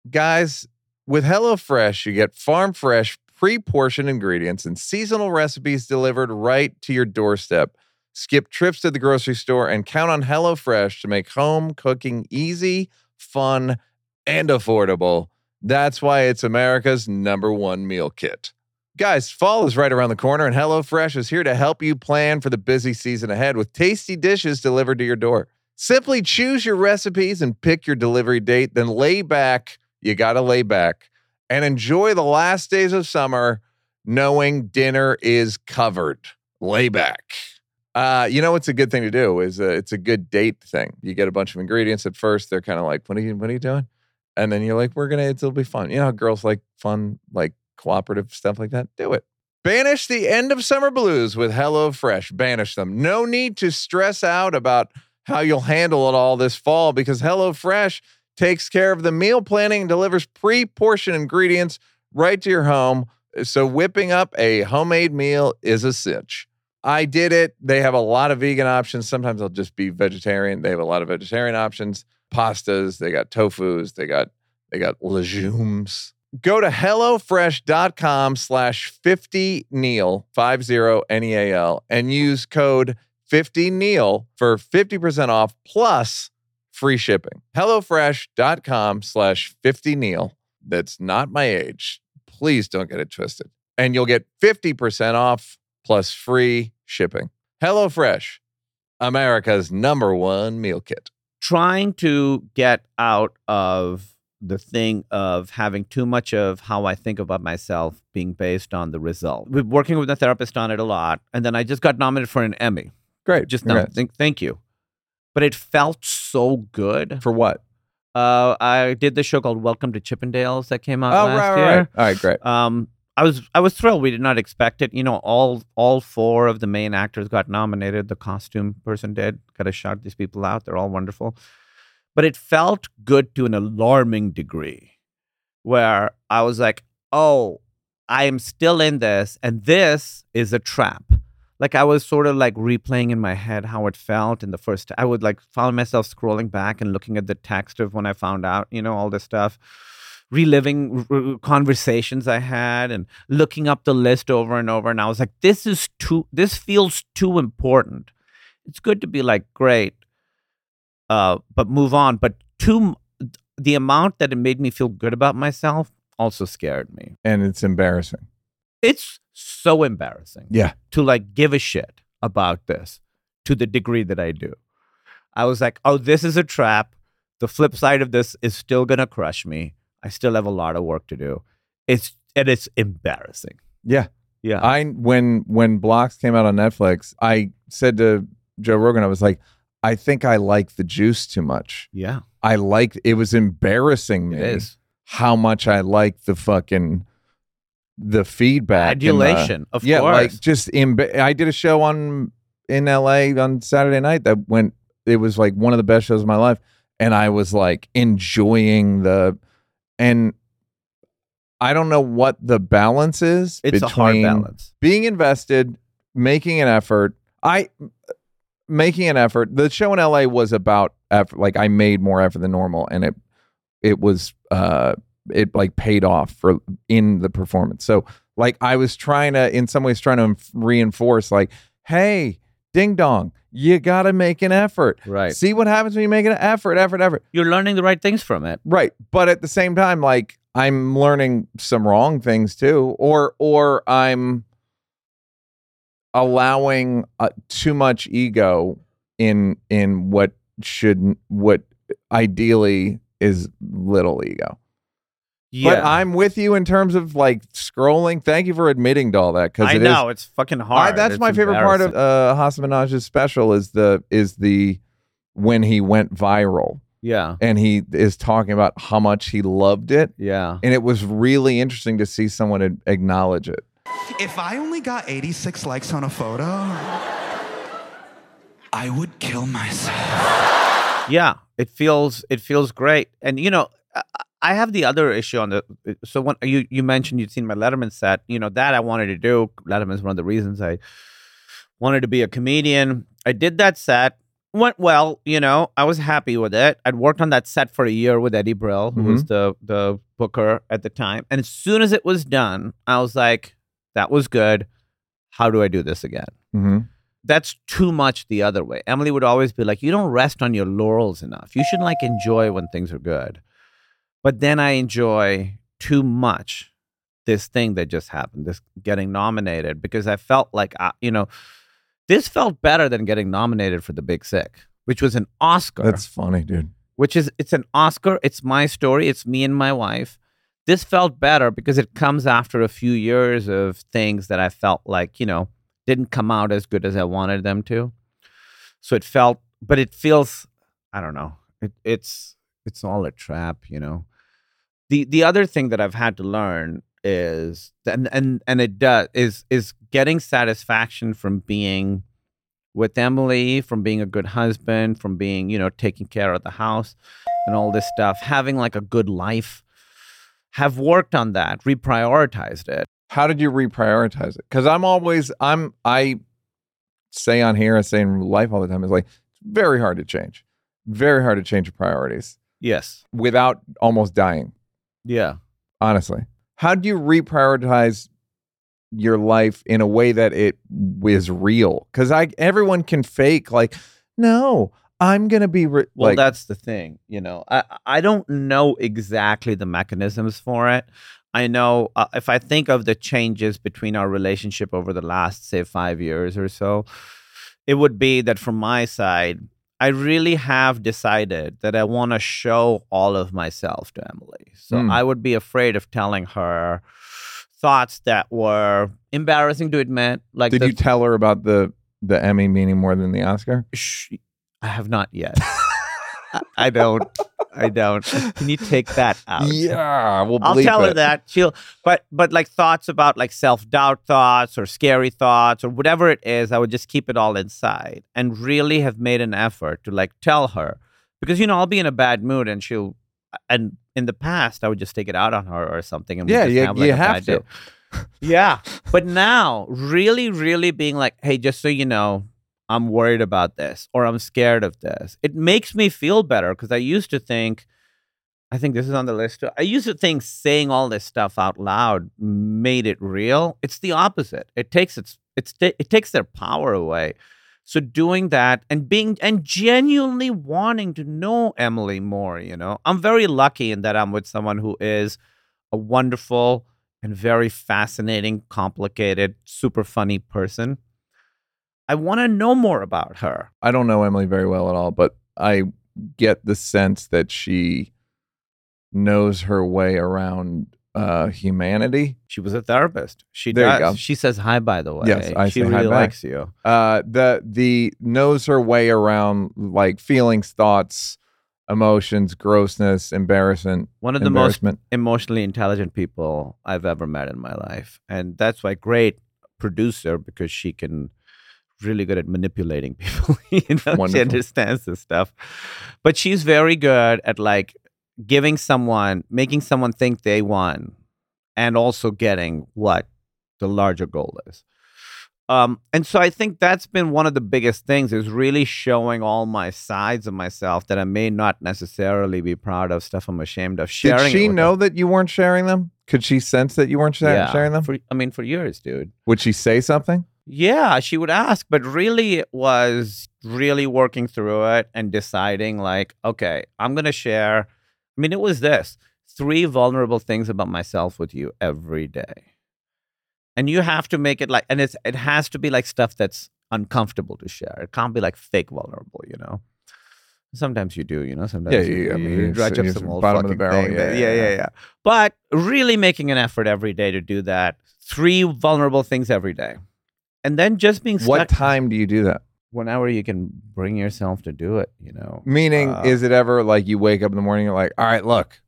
Guys, with HelloFresh, you get farm fresh, pre portioned ingredients and seasonal recipes delivered right to your doorstep. Skip trips to the grocery store and count on HelloFresh to make home cooking easy, fun, and affordable. That's why it's America's number one meal kit. Guys, fall is right around the corner, and HelloFresh is here to help you plan for the busy season ahead with tasty dishes delivered to your door. Simply choose your recipes and pick your delivery date, then lay back. You got to lay back and enjoy the last days of summer knowing dinner is covered. Lay back. Uh, you know what's a good thing to do is uh, it's a good date thing. You get a bunch of ingredients at first. They're kind of like, "What are you? What are you doing?" And then you're like, "We're gonna. It'll be fun." You know, girls like fun, like cooperative stuff like that, do it. Banish the end of summer blues with HelloFresh. Banish them. No need to stress out about how you'll handle it all this fall because HelloFresh takes care of the meal planning and delivers pre portioned ingredients right to your home. So, whipping up a homemade meal is a cinch. I did it. They have a lot of vegan options. Sometimes I'll just be vegetarian. They have a lot of vegetarian options, pastas, they got tofus, they got they got legumes. Go to HelloFresh.com slash 50 Neal, 50 N E A L, and use code 50 Neal for 50% off plus free shipping. HelloFresh.com slash 50 Neal. That's not my age. Please don't get it twisted. And you'll get 50% off plus free shipping. HelloFresh, America's number one meal kit. Trying to get out of the thing of having too much of how I think about myself being based on the result. We're working with a therapist on it a lot. And then I just got nominated for an Emmy. Great. Just now. Thank, thank you. But it felt so good. For what? Uh, I did the show called Welcome to Chippendales that came out Oh, last right, year. right. All right, great. Um, I was I was thrilled. We did not expect it. You know, all all four of the main actors got nominated. The costume person did. Got to shout these people out. They're all wonderful. But it felt good to an alarming degree, where I was like, "Oh, I am still in this, and this is a trap." Like I was sort of like replaying in my head how it felt in the first. I would like found myself scrolling back and looking at the text of when I found out, you know, all this stuff reliving r- conversations I had and looking up the list over and over. And I was like, this is too, this feels too important. It's good to be like, great, uh, but move on. But too, m- the amount that it made me feel good about myself also scared me. And it's embarrassing. It's so embarrassing Yeah. to like give a shit about this to the degree that I do. I was like, oh, this is a trap. The flip side of this is still gonna crush me. I still have a lot of work to do. It's and it's embarrassing. Yeah. Yeah. I when when Blocks came out on Netflix, I said to Joe Rogan, I was like, I think I like the juice too much. yeah. I like it was embarrassing me It is. how much I like the fucking the feedback. and the- Adulation, of yeah, course. like just imba- I did a show on in LA on Saturday night that went. It was like one of the best shows of my life, and I was like enjoying the and. I don't know what the balance is it's a hard balance. being invested, making an effort. I making an effort. The show in LA was about effort. Like I made more effort than normal, and it it was uh it like paid off for in the performance. So like I was trying to in some ways trying to reinforce like, hey, ding dong, you got to make an effort. Right. See what happens when you make an effort, effort, effort. You're learning the right things from it. Right. But at the same time, like I'm learning some wrong things too, or or I'm allowing uh, too much ego in in what should what ideally is little ego. Yeah. But I'm with you in terms of like scrolling. Thank you for admitting to all that because I know it's fucking hard. that's It's my favorite part of uh, Hasan Minhaj's special is the is the when he went viral yeah. and he is talking about how much he loved it Yeah. and it was really interesting to see someone acknowledge it. If I only got 86 likes on a photo, I would kill myself. yeah it feels it feels great. And you know I- i have the other issue on the so when you you mentioned you'd seen my letterman set you know that i wanted to do. Letterman's one of the reasons i wanted to be a comedian. I did that set went well you know i was happy with it. I'd worked on that set for a year with eddie brill who was mm-hmm. the the booker at the time. And as soon as it was done i was like that was good how do i do this again Mm-hmm. that's too much the other way. Emily would always be like, You don't rest on your laurels enough. You should like enjoy when things are good. But then I enjoy too much this thing that just happened, this getting nominated, because I felt like, I, you know, this felt better than getting nominated for The Big Sick, which was an Oscar, That's funny, dude. which is, it's an Oscar. It's my story. It's me and my wife. This felt better because it comes after a few years of things that I felt like, you know, didn't come out as good as I wanted them to. So it felt, but it feels, I don't know. It, it's it's all a trap, you know. The the other thing that I've had to learn is and and and it does is is getting satisfaction from being with Emily, from being a good husband, from being, you know, taking care of the house and all this stuff, having like a good life. Have worked on that, reprioritized it. How did you reprioritize it? Because I'm always I'm I say on here, I say in life all the time, is like it's very hard to change. Very hard to change your priorities Yes. without almost dying. Yeah. honestly. How do you reprioritize your life in a way that it is real? Because I everyone can fake like, no, I'm gonna be re-. Well, like that's the thing, you know. I I don't know exactly the mechanisms for it. I know uh, if I think of the changes between our relationship over the last say 5 years or so, it would be that from my side, I really have decided that I want to show all of myself to Emily. So Hmm. I would be afraid of telling her thoughts that were embarrassing to admit like did the you tell her about the the Emmy meaning more than the Oscar? Sh- I have not yet. I- don't. I don't. Can you take that out? Yeah, we'll I'll tell her that she'll, but but like thoughts about like self doubt thoughts or scary thoughts or whatever it is, I would just keep it all inside and really have made an effort to like tell her because you know I'll be in a bad mood and she'll and in the past I would just take it out on her or something and Yeah, just you- have, like, you have to. yeah, *laughs* but now really really being like, hey, just so you know. I'm worried about this or I'm scared of this. It makes me feel better because I used to think, I think this is on the list too. I used to think saying all this stuff out loud made it real. It's the opposite. It takes its it's it takes their power away. So doing that and being and genuinely wanting to know Emily more, you know. I'm very lucky in that I'm with someone who is a wonderful and very fascinating, complicated, super funny person. I want to know more about her. I don't know Emily very well at all, but I get the sense that she knows her way around uh, humanity. She was a therapist. She There does. She says hi, by the way. Yes, I she say hi really back. likes you. Uh, the the knows her way around like feelings, thoughts, emotions, grossness, embarrassment, One of the most emotionally intelligent people I've ever met in my life, and that's why great producer because she can really good at manipulating *laughs* people. you know, she understands this stuff, but she's very good at like giving someone, making someone think they won, and also getting what the larger goal is. Um, and so I think that's been one of the biggest things is really showing all my sides of myself that I may not necessarily be proud of, stuff I'm ashamed of. Sharing. Did she know that you weren't sharing them? Could she sense that you weren't them. Yeah, sharing them? For, I mean, for years, dude. Would she say something? Yeah, she would ask, but really it was really working through it and deciding, like, okay, I'm going to share. I mean, it was this three vulnerable things about myself with you every day. And you have to make it like, and it's, it has to be like stuff that's uncomfortable to share. It can't be like fake vulnerable, you know? Sometimes you do, you know. Sometimes Yeah, you, you- I mean, you dredge up some old bottom of the fucking barrel, thing yeah, that- yeah, yeah, yeah, yeah. yeah. But really making an effort every day to do that. Three vulnerable things every day, and then just being What time do you do that? whenever you can bring yourself to do it. You know, Meaning, Uh, is it ever like you wake up in the morning, you're like, all right, look,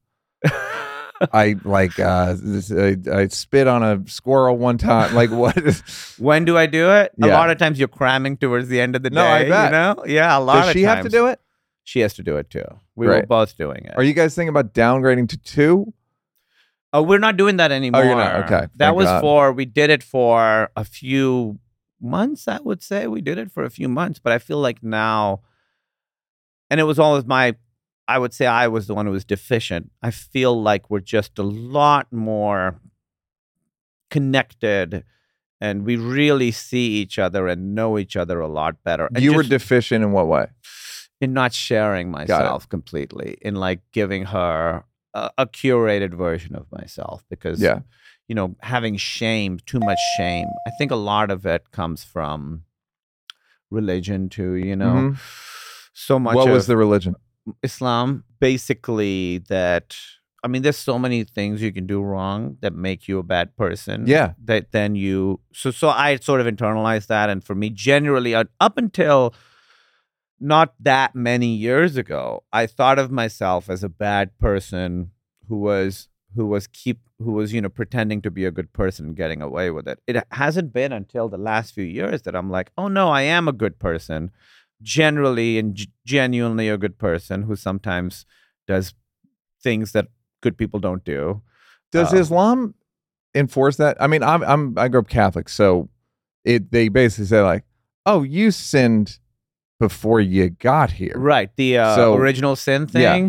*laughs* I like uh, this, I, I spit on a squirrel one time. Like *laughs* what? Is, when do I do it? A lot of times you're cramming towards the end of the No, day. I bet. You know, yeah, a lot does of she have to do it? She has to do it too. We were both doing it. Are you guys thinking about downgrading to two? Oh, we're not doing that anymore. Oh, you're not? Okay, That thank was God. for we did it for a few months. I would say we did it for a few months, but I feel like now, and it was always my. I would say I was the one who was deficient. I feel like we're just a lot more connected, and we really see each other and know each other a lot better. And you were deficient in what way? in not sharing myself completely, in like giving her a, a curated version of myself because Yeah. you know having shame too much shame i think a lot of it comes from religion too you know Mhm. so much What was the religion? islam basically that i mean there's so many things you can do wrong that make you a bad person Yeah. that then you so so i sort of internalized that and for me generally uh, up until not that many years ago i thought of myself as a bad person who was who was keep who was you know pretending to be a good person and getting away with it. It hasn't been until the last few years that i'm like oh no i am a good person. Generally and g- genuinely a good person who sometimes does things that good people don't do. Does Uh, Islam enforce that? I mean, I'm I'm I grew up Catholic, so it they basically say like, "Oh, you sinned before you got here." Right. The uh, So- original sin Yeah. thing.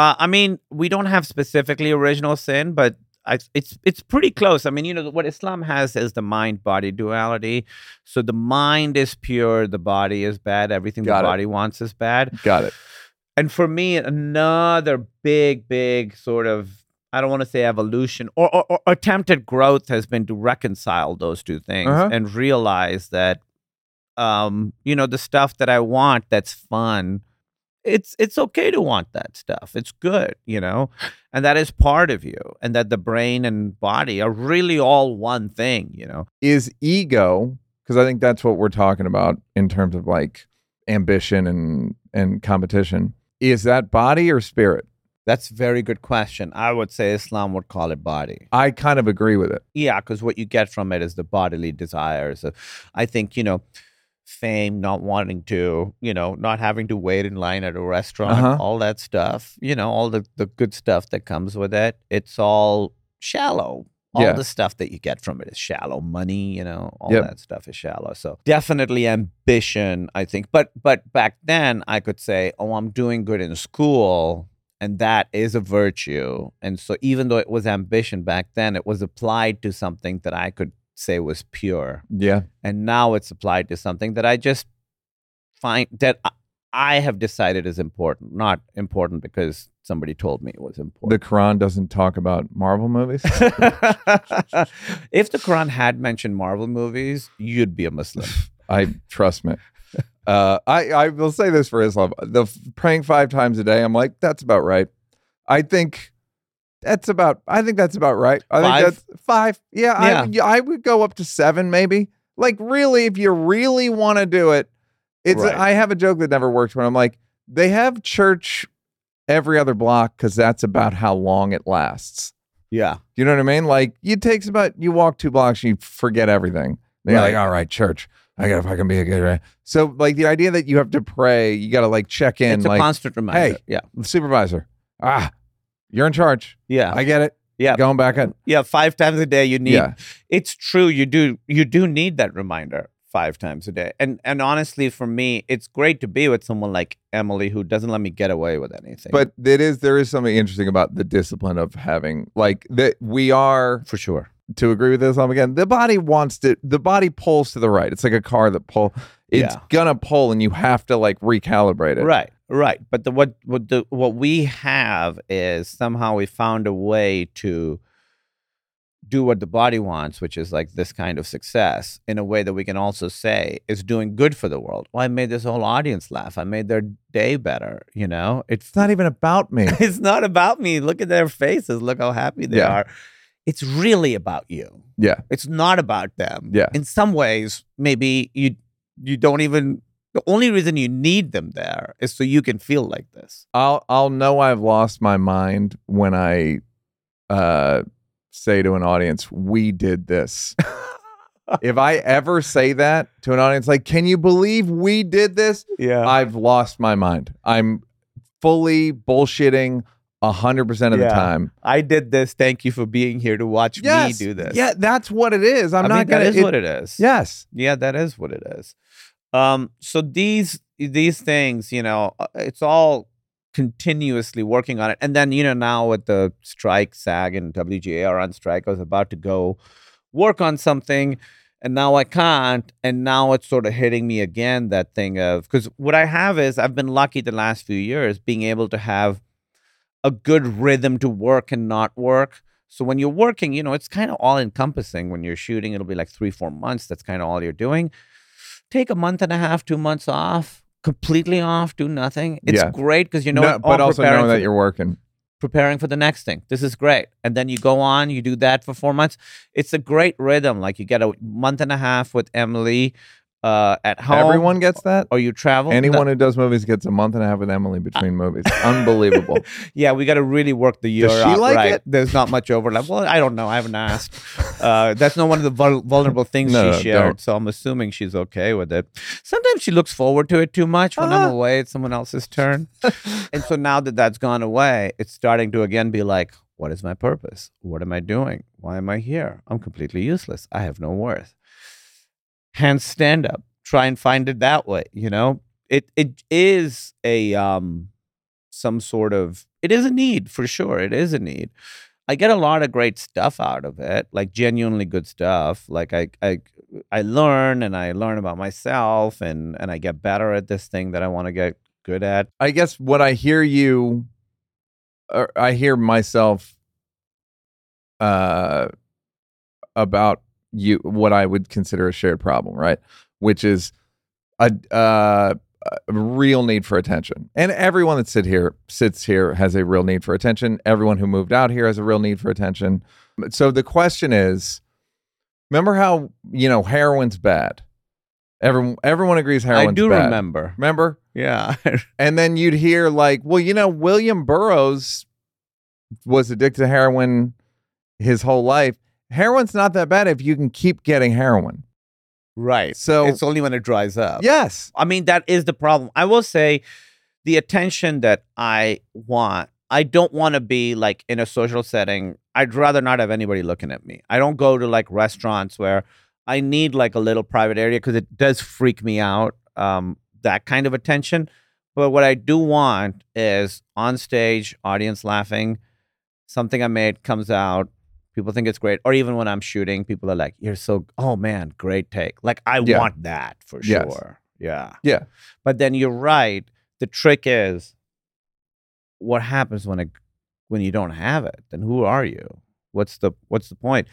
Uh, I mean, we don't have specifically original sin, but I, it's it's pretty close. I mean, you know what Islam has is the mind body duality. So the mind is pure, the body is bad. Everything Got the it. body wants is bad. Got it. And for me, another big, big sort of I don't want to say evolution or, or, or attempted growth has been to reconcile those two things Uh-huh. and realize that um, you know, the stuff that I want that's fun, it's it's okay to want that stuff. It's good, you know, and that is part of you, and that the brain and body are really all one thing, you know. Is ego because I think that's what we're talking about in terms of like ambition and and competition. is that body or spirit? That's a very good question. I would say Islam would call it body. I kind of agree with it. Yeah, because what you get from it is the bodily desires. I think, you know, fame, not wanting to, you know, not having to wait in line at a restaurant, Uh-huh. all that stuff, you know, all the, the good stuff that comes with it. It's all shallow. All Yeah. the stuff that you get from it is shallow. Money, you know, all Yep. that stuff is shallow. So definitely ambition, I think. But but back then I could say, oh, I'm doing good in school. And that is a virtue. And so even though it was ambition back then, it was applied to something that I could say was pure. Yeah. And now it's applied to something that I just find that I- have decided is important, not important because somebody told me it was important. The. Quran doesn't talk about Marvel movies. *laughs* if the Quran had mentioned Marvel movies, you'd be a Muslim. *laughs* I trust me. Uh, I I will say this for Islam: the f- praying five times a day. I'm like, that's about right. I think that's about. I think that's about right. I Five? think that's five. Yeah, I would- I would go up to seven, maybe. Like, really, if you really want to do it, it's. Right. I have a joke that never works when I'm like, they have church every other block because that's about how long it lasts. Yeah. You know what I mean? Like it takes about you walk two blocks, and you forget everything. They're Right. like, all right, church. I gotta fucking be a good. Right? So like the idea that you have to pray, you gotta like check in, it's a like constant reminder. hey. yeah. supervisor. Ah, you're in charge. Yeah. I get it. Yeah. going back in. yeah. Five times a day you need Yeah, it's true you do you do need that reminder five times a day and and honestly for me it's great to be with someone like emily who doesn't let me get away with anything but it is there is something interesting about the discipline of having like that. We are for sure to agree with Islam again. The body wants to. The body pulls to the right. It's like a car that pull. It's Yeah. gonna pull, and you have to like recalibrate it. right right but the what what the what we have is somehow we found a way to do what the body wants which is like this kind of success in a way that we can also say is doing good for the world well i made this whole audience laugh i made their day better you know it's It's not even about me. *laughs* it's not about me. Look at their faces. Look how happy they Yeah. are. It's really about you. Yeah. It's not about them. Yeah. In some ways, maybe you you don't even the only reason you need them there is so you can feel like this. I'll I'll know I've lost my mind when I uh say to an audience, "We did this." *laughs* if I ever say that to an audience like, "Can you believe we did this?" Yeah. I've lost my mind. I'm fully bullshitting a 100% of the time. I did this. Thank you for being here to watch Yes. me do this. Yeah, that's what it is. I'm I not mean, going that is to what it is. Yes. Yeah, that is what it is. Um, so these these things, you know, uh, it's all continuously working on it. And then, you know, now with the strike, SAG and WGA are on strike, I was about to go work on something and now I can't. And now it's sort of hitting me again that thing of because what I have is I've been lucky the last few years being able to have a good rhythm to work and not work. So when you're working, you know, it's kind of all encompassing. When you're shooting, it'll be like three, four months. That's kind of all you're doing. Take a month and a half, two months off, completely off, do nothing. It's Yeah. great because you know, No, but also preparing knowing that you're working. preparing for the next thing. This is great. And then you go on, you do that for four months. It's a great rhythm. Like you get a month and a half with Emily uh, at home. Everyone gets that. Or you travel. Anyone who does movies gets a month and a half with Emily between movies. *laughs* Unbelievable. *laughs* Yeah, we got to really work the year Does she out like right. it? There's not much overlap. Well, I don't know. I haven't asked. Uh, that's not one of the vul- vulnerable things No, no, she shared. don't. So I'm assuming she's okay with it. Sometimes she looks forward to it too much when I'm Ah. away. It's someone else's turn. *laughs* and so now that that's gone away, it's starting to again be like, what is my purpose? What am I doing? Why am I here? I'm completely useless. I have no worth. Hence, stand up. Try and find it that way. You know, it it is a um some sort of it is a need for sure. It is a need. I get a lot of great stuff out of it, like genuinely good stuff. Like I I I learn and I learn about myself and and I get better at this thing that I want to get good at. I guess what I hear you, or I hear myself, uh, about you, what I would consider a shared problem, right? Which is a, uh, a real need for attention, and everyone that sit here sits here has a real need for attention. Everyone who moved out here has a real need for attention. So the question is, remember how you know heroin's bad, Everyone everyone agrees heroin's I do bad. remember. Remember? Yeah. *laughs* And then you'd hear like, well, you know, William Burroughs was addicted to heroin his whole life. Heroin's not that bad if you can keep getting heroin. right. So it's only when it dries up. yes, I mean, that is the problem. I will say the attention that I want, I don't want to be like in a social setting. I'd rather not have anybody looking at me. I don't go to like restaurants where I need like a little private area because it does freak me out, um, that kind of attention. But what I do want is on stage, audience laughing, something I made comes out. People think it's great. Or even when I'm shooting, people are like, You're so, oh man, great take. Like, I Yeah. want that for Yes. sure. Yeah. Yeah. But then you're right. The trick is what happens when it when you don't have it? Then who are you? What's the what's the point?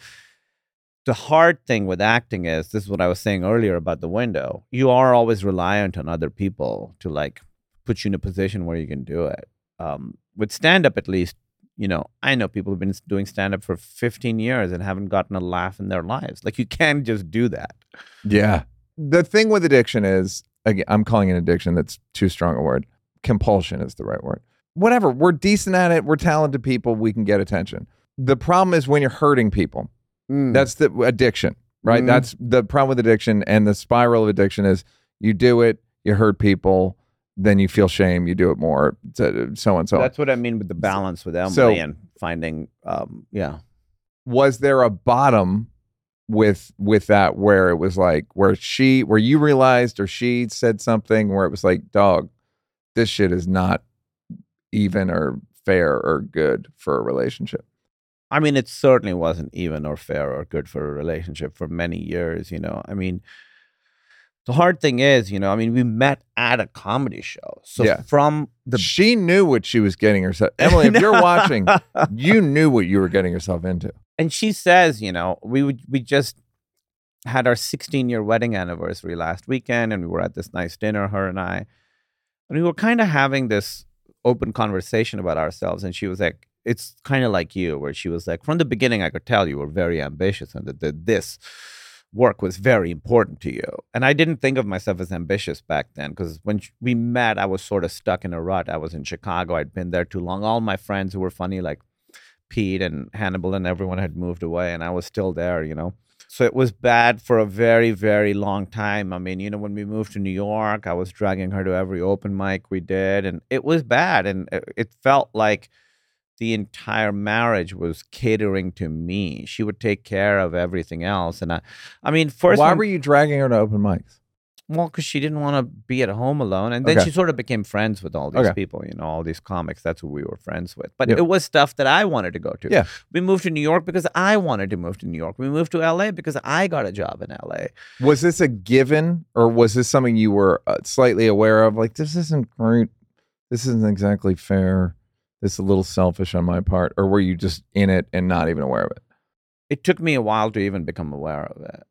The hard thing with acting is this is what I was saying earlier about the window. You are always reliant on other people to like put you in a position where you can do it. Um, with stand up, at least, you know, I know people have been doing stand up for 15 years and haven't gotten a laugh in their lives. Like you can't just do that. yeah. The thing with addiction is, again, I'm calling it addiction. That's too strong a word. Compulsion is the right word. Whatever. We're decent at it. We're talented people. We can get attention. The problem is when you're hurting people. That's the addiction, right? Mhm. That's the problem with addiction. And the spiral of addiction is you do it, you hurt people, then you feel shame, you do it more, so and so on. That's what I mean with the balance with Emily so- and finding, um, yeah. was there a bottom with with that where it was like where she where you realized or she said something where it was like dog this shit is not even or fair or good for a relationship I mean, it certainly wasn't even or fair or good for a relationship for many years, you know. I mean, the hard thing is, you know, I mean, we met at a comedy show. So Yeah. from the she knew what she was getting herself emily if you're watching *laughs* you knew what you were getting yourself into and she says, you know, we would we just had our 16 year wedding anniversary last weekend, and we were at this nice dinner, her and I, and we were kind of having this open conversation about ourselves. And she was like, "It's kind of like you," where she was like, "From the beginning, I could tell you were very ambitious, and that, that this." Work was very important to you. And I didn't think of myself as ambitious back then because when we met, I was sort of stuck in a rut. I was in Chicago. I'd been there too long. All my friends who were funny, like Pete and Hannibal and everyone had moved away and I was still there, you know. So it was bad for a very, very long time. I mean, you know, when we moved to New York, I was dragging her to every open mic we did, and it was bad. And it, felt like the entire marriage was catering to me. She would take care of everything else. And I, I mean, first, why were you dragging her to open mics well, because she didn't want to be at home alone. And then Okay. she sort of became friends with all these Okay. people, you know, all these comics. That's who we were friends with. But Yep. it was stuff that I wanted to go to. Yeah. We moved to New York because I wanted to move to New York. We moved to LA because I got a job in LA. was this a given or was this something you were uh, slightly aware of like this isn't great this isn't exactly fair this is a little selfish on my part or were you just in it and not even aware of it? It took me a while to even become aware of it.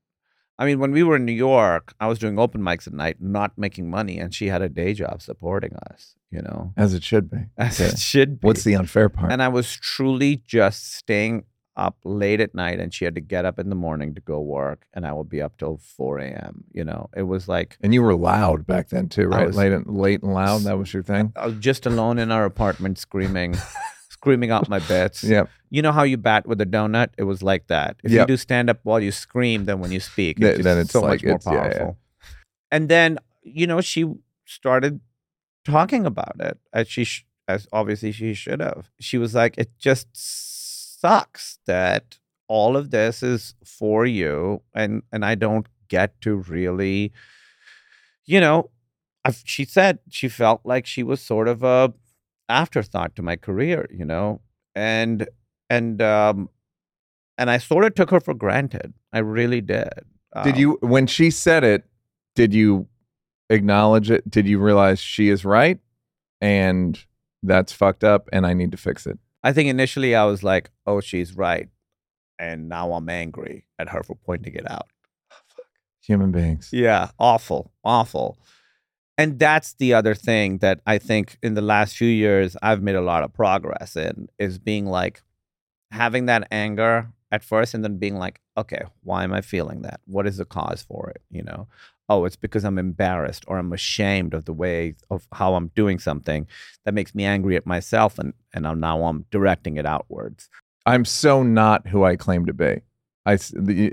I mean, when we were in New York, I was doing open mics at night, not making money, and she had a day job supporting us, you know, as it should be. As it should be. what's the unfair part? And I was truly just staying up late at night, and she had to get up in the morning to go work, and I would be up till 4 a.m. You know, it was like and you were loud back then too right late and late and loud that was your thing I was just alone in our apartment screaming. *laughs* Screaming out my bits. yeah You know how you bat with a donut? It was like that. If Yep. you do stand up while you scream, then when you speak, Th- it's then it's so like much more it's- yeah, yeah. powerful. And then, you know, she started talking about it as she, sh- as obviously she should have. She was like, "It just sucks that all of this is for you, and and I don't get to really, you know." i she said she felt like she was sort of a afterthought to my career, you know, and and um, and I sort of took her for granted. I really did. did Um, you when she said it did you acknowledge it did you realize she is right and that's fucked up and i need to fix it I think initially I was like, "Oh, she's right," and now I'm angry at her for pointing it out. Oh, human beings Yeah, awful, awful. And that's the other thing that I think in the last few years I've made a lot of progress in is being like having that anger at first and then being like, okay, why am I feeling that? What is the cause for it? You know, oh, it's because I'm embarrassed or I'm ashamed of the way of how I'm doing something that makes me angry at myself, and and I'm now I'm directing it outwards. I'm so not who I claim to be. I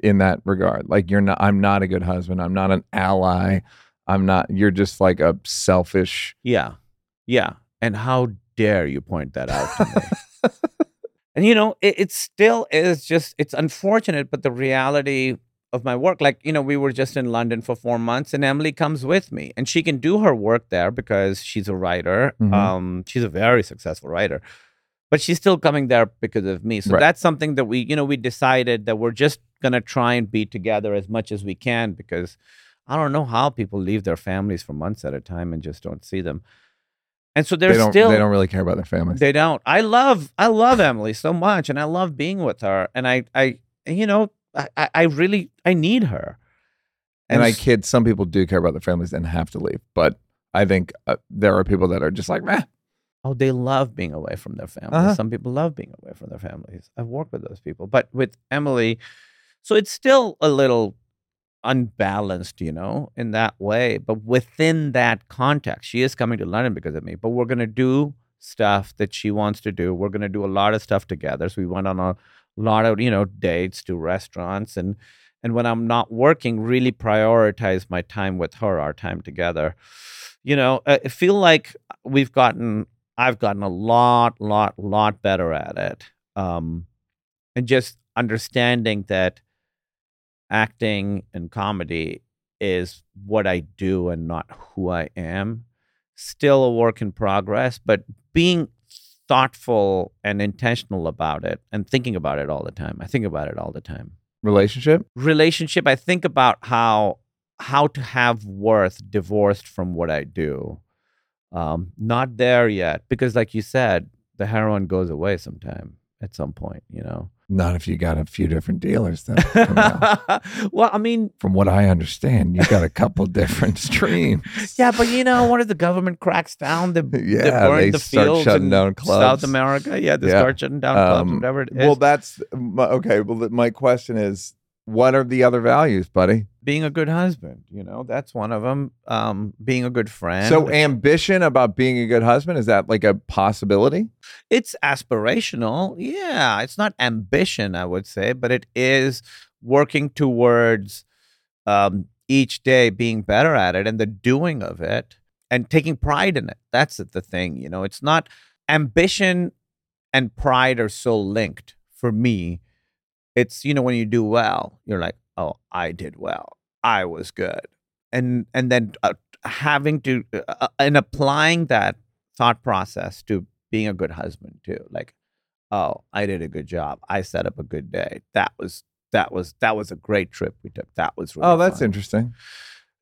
in that regard, like you're not. I'm not a good husband. I'm not an ally. I'm not. You're just like a selfish. Yeah, yeah. And how dare you point that out to me? *laughs* and you know, it, it still is just it's unfortunate, but the reality of my work, like you know, we were just in London for four months, and Emily comes with me, and she can do her work there because she's a writer. Mhm. Um, she's a very successful writer. But she's still coming there because of me. So Right. that's something that we, you know, we decided that we're just gonna try and be together as much as we can because I don't know how people leave their families for months at a time and just don't see them. And so they're don't. still they don't really care about their families. they don't. I love I love Emily so much, and I love being with her. And I I you know I I- really I need her. and I kid. Some people do care about their families and have to leave, but I think uh, there are people that are just like, meh. oh they love being away from their families. Uh-huh. Some people love being away from their families. I've worked with those people, but with Emily, so it's still a little unbalanced, you know, in that way. But within that context, she is coming to London because of me. But we're gonna do stuff that she wants to do. We're gonna do a lot of stuff together. So we went on a lot of, you know, dates to restaurants and and when I'm not working, really prioritize my time with her, our time together. You know, I feel like we've gotten I've gotten a lot, lot, lot better at it. Um and just understanding that acting and comedy is what I do and not who I am. Still a work in progress, but being thoughtful and intentional about it and thinking about it all the time. I think about it all the time. Relationship. Relationship, I think about how how to have worth divorced from what I do. Um, not there yet because like you said, the heroin goes away sometime at some point, you know. Not if you got a few different dealers. Then, *laughs* well, I mean, from what I understand, you got a couple different *laughs* streams. Yeah, but you know, what if the government cracks down? They, they Yeah, burn they the start shutting down clubs. South America. Yeah, they Yeah. start shutting down clubs, Um, whatever it is. Well, that's my, okay. Well, my question is, what are the other values, buddy? Being a good husband, you know, that's one of them. Um, being a good friend. so, ambition about being a good husband is that like a possibility? it's aspirational. Yeah, it's not ambition, I would say, but it is working towards um, each day being better at it and the doing of it and taking pride in it. That's the thing, you know. It's not ambition and pride are so linked for me. It's you know when you do well, you're like, oh, I did well, I was good, and and then uh, having to uh, and applying that thought process to being a good husband too. Like, oh, I did a good job. I set up a good day. That was that was that was a great trip we took. That was really oh, that's fun. interesting.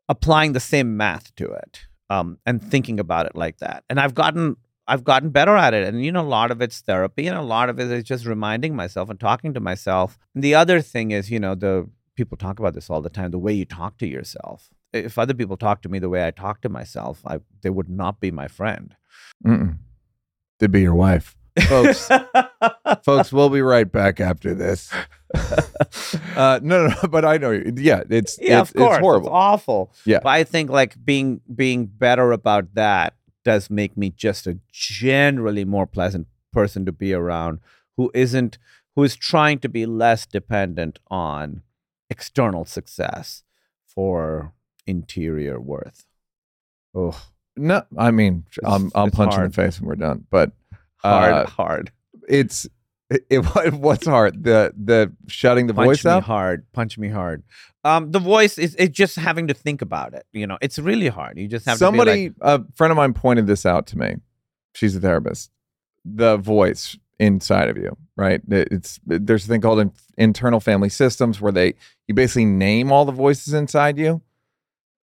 Applying the same math to it, um, and thinking about it like that. And I've gotten I've gotten better at it. And you know, a lot of it's therapy, and a lot of it is just reminding myself and talking to myself. And the other thing is, you know, the people talk about this all the time. The way you talk to yourself. If other people talk to me the way I talk to myself, I they would not be my friend. Mm-mm. To be your wife, folks. *laughs* folks, we'll be right back after this. *laughs* uh, no, no, no, but I know. you. Yeah, it's yeah, it's, of course, it's horrible. awful. Yeah. but I think like being being better about that does make me just a generally more pleasant person to be around, who isn't who is trying to be less dependent on external success for interior worth. Oh, No, I mean, I'm It's- I'll it's punch in hard. the face when we're done. But hard, Uh, hard. it's it, *laughs* it- what's hard the the shutting the punch voice out. hard punch me hard um the voice is it's just having to think about it you know it's really hard you just have to Somebody, to a friend of mine, pointed this out to me. She's a therapist. The voice inside of you, right? It's there's a thing called in, internal family systems where they you basically name all the voices inside you.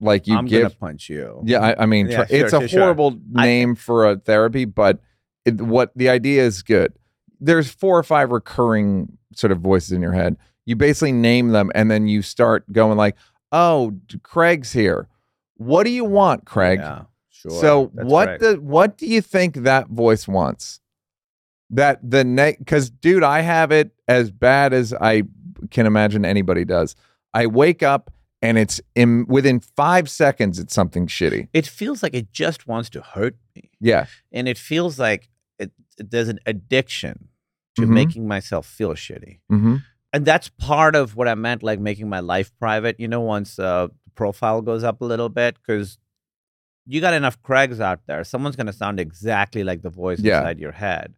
Like you i'm give gonna punch you Yeah, I, I mean, Yeah, tr- it's sure, a sure, sure. horrible I- name for a therapy, but it, what the idea is good. There's four or five recurring sort of voices in your head. You basically name them, and then you start going like, "Oh, Craig's here. What do you want, Craig?" yeah sure so That's what correct. the what do you think that voice wants? That the neck because dude i have it as bad as i can imagine anybody does i wake up and it's in within five seconds it's something shitty It feels like it just wants to hurt me. yeah And it feels like it, there's an addiction to Mhm. making myself feel shitty. mm-hmm. And that's part of what I meant, like making my life private. You know, once uh, the profile goes up a little bit, because you got enough Craigs out there. Someone's going to sound exactly like the voice Yeah. inside your head.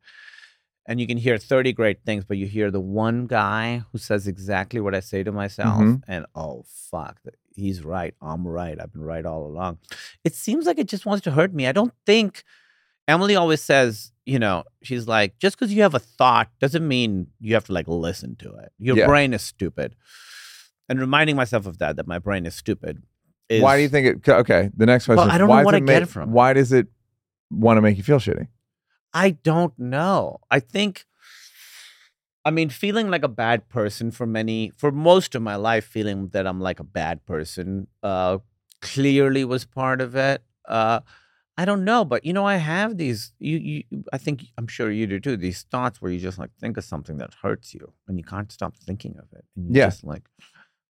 And you can hear 30 great things, but you hear the one guy who says exactly what I say to myself. Mhm. And oh, fuck, he's right. I'm right. I've been right all along. It seems like it just wants to hurt me. I don't think Emily always says, you know, she's like, just because you have a thought doesn't mean you have to like listen to it. Your Yeah. brain is stupid. And reminding myself of that, that my brain is stupid. Is, why do you think it okay the next question Well, is I don't why know what I get it from. why does it want to make you feel shitty I don't know. I think, I mean, feeling like a bad person for many, for most of my life, feeling that I'm like a bad person, uh, clearly was part of it. Uh, I don't know, but you know, I have these. You, you, I think I'm sure you do too. These thoughts where you just like think of something that hurts you, and you can't stop thinking of it, and you Yeah. just like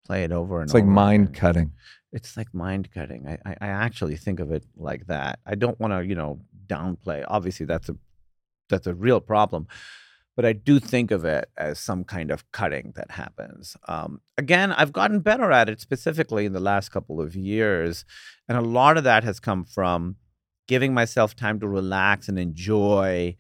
play it over and it's like over mind again. cutting It's like mind cutting. I, I, I actually think of it like that. I don't want to, you know, downplay. Obviously, that's a that's a real problem, but I do think of it as some kind of cutting that happens. Um, again, I've gotten better at it specifically in the last couple of years, and a lot of that has come from giving myself time to relax and enjoy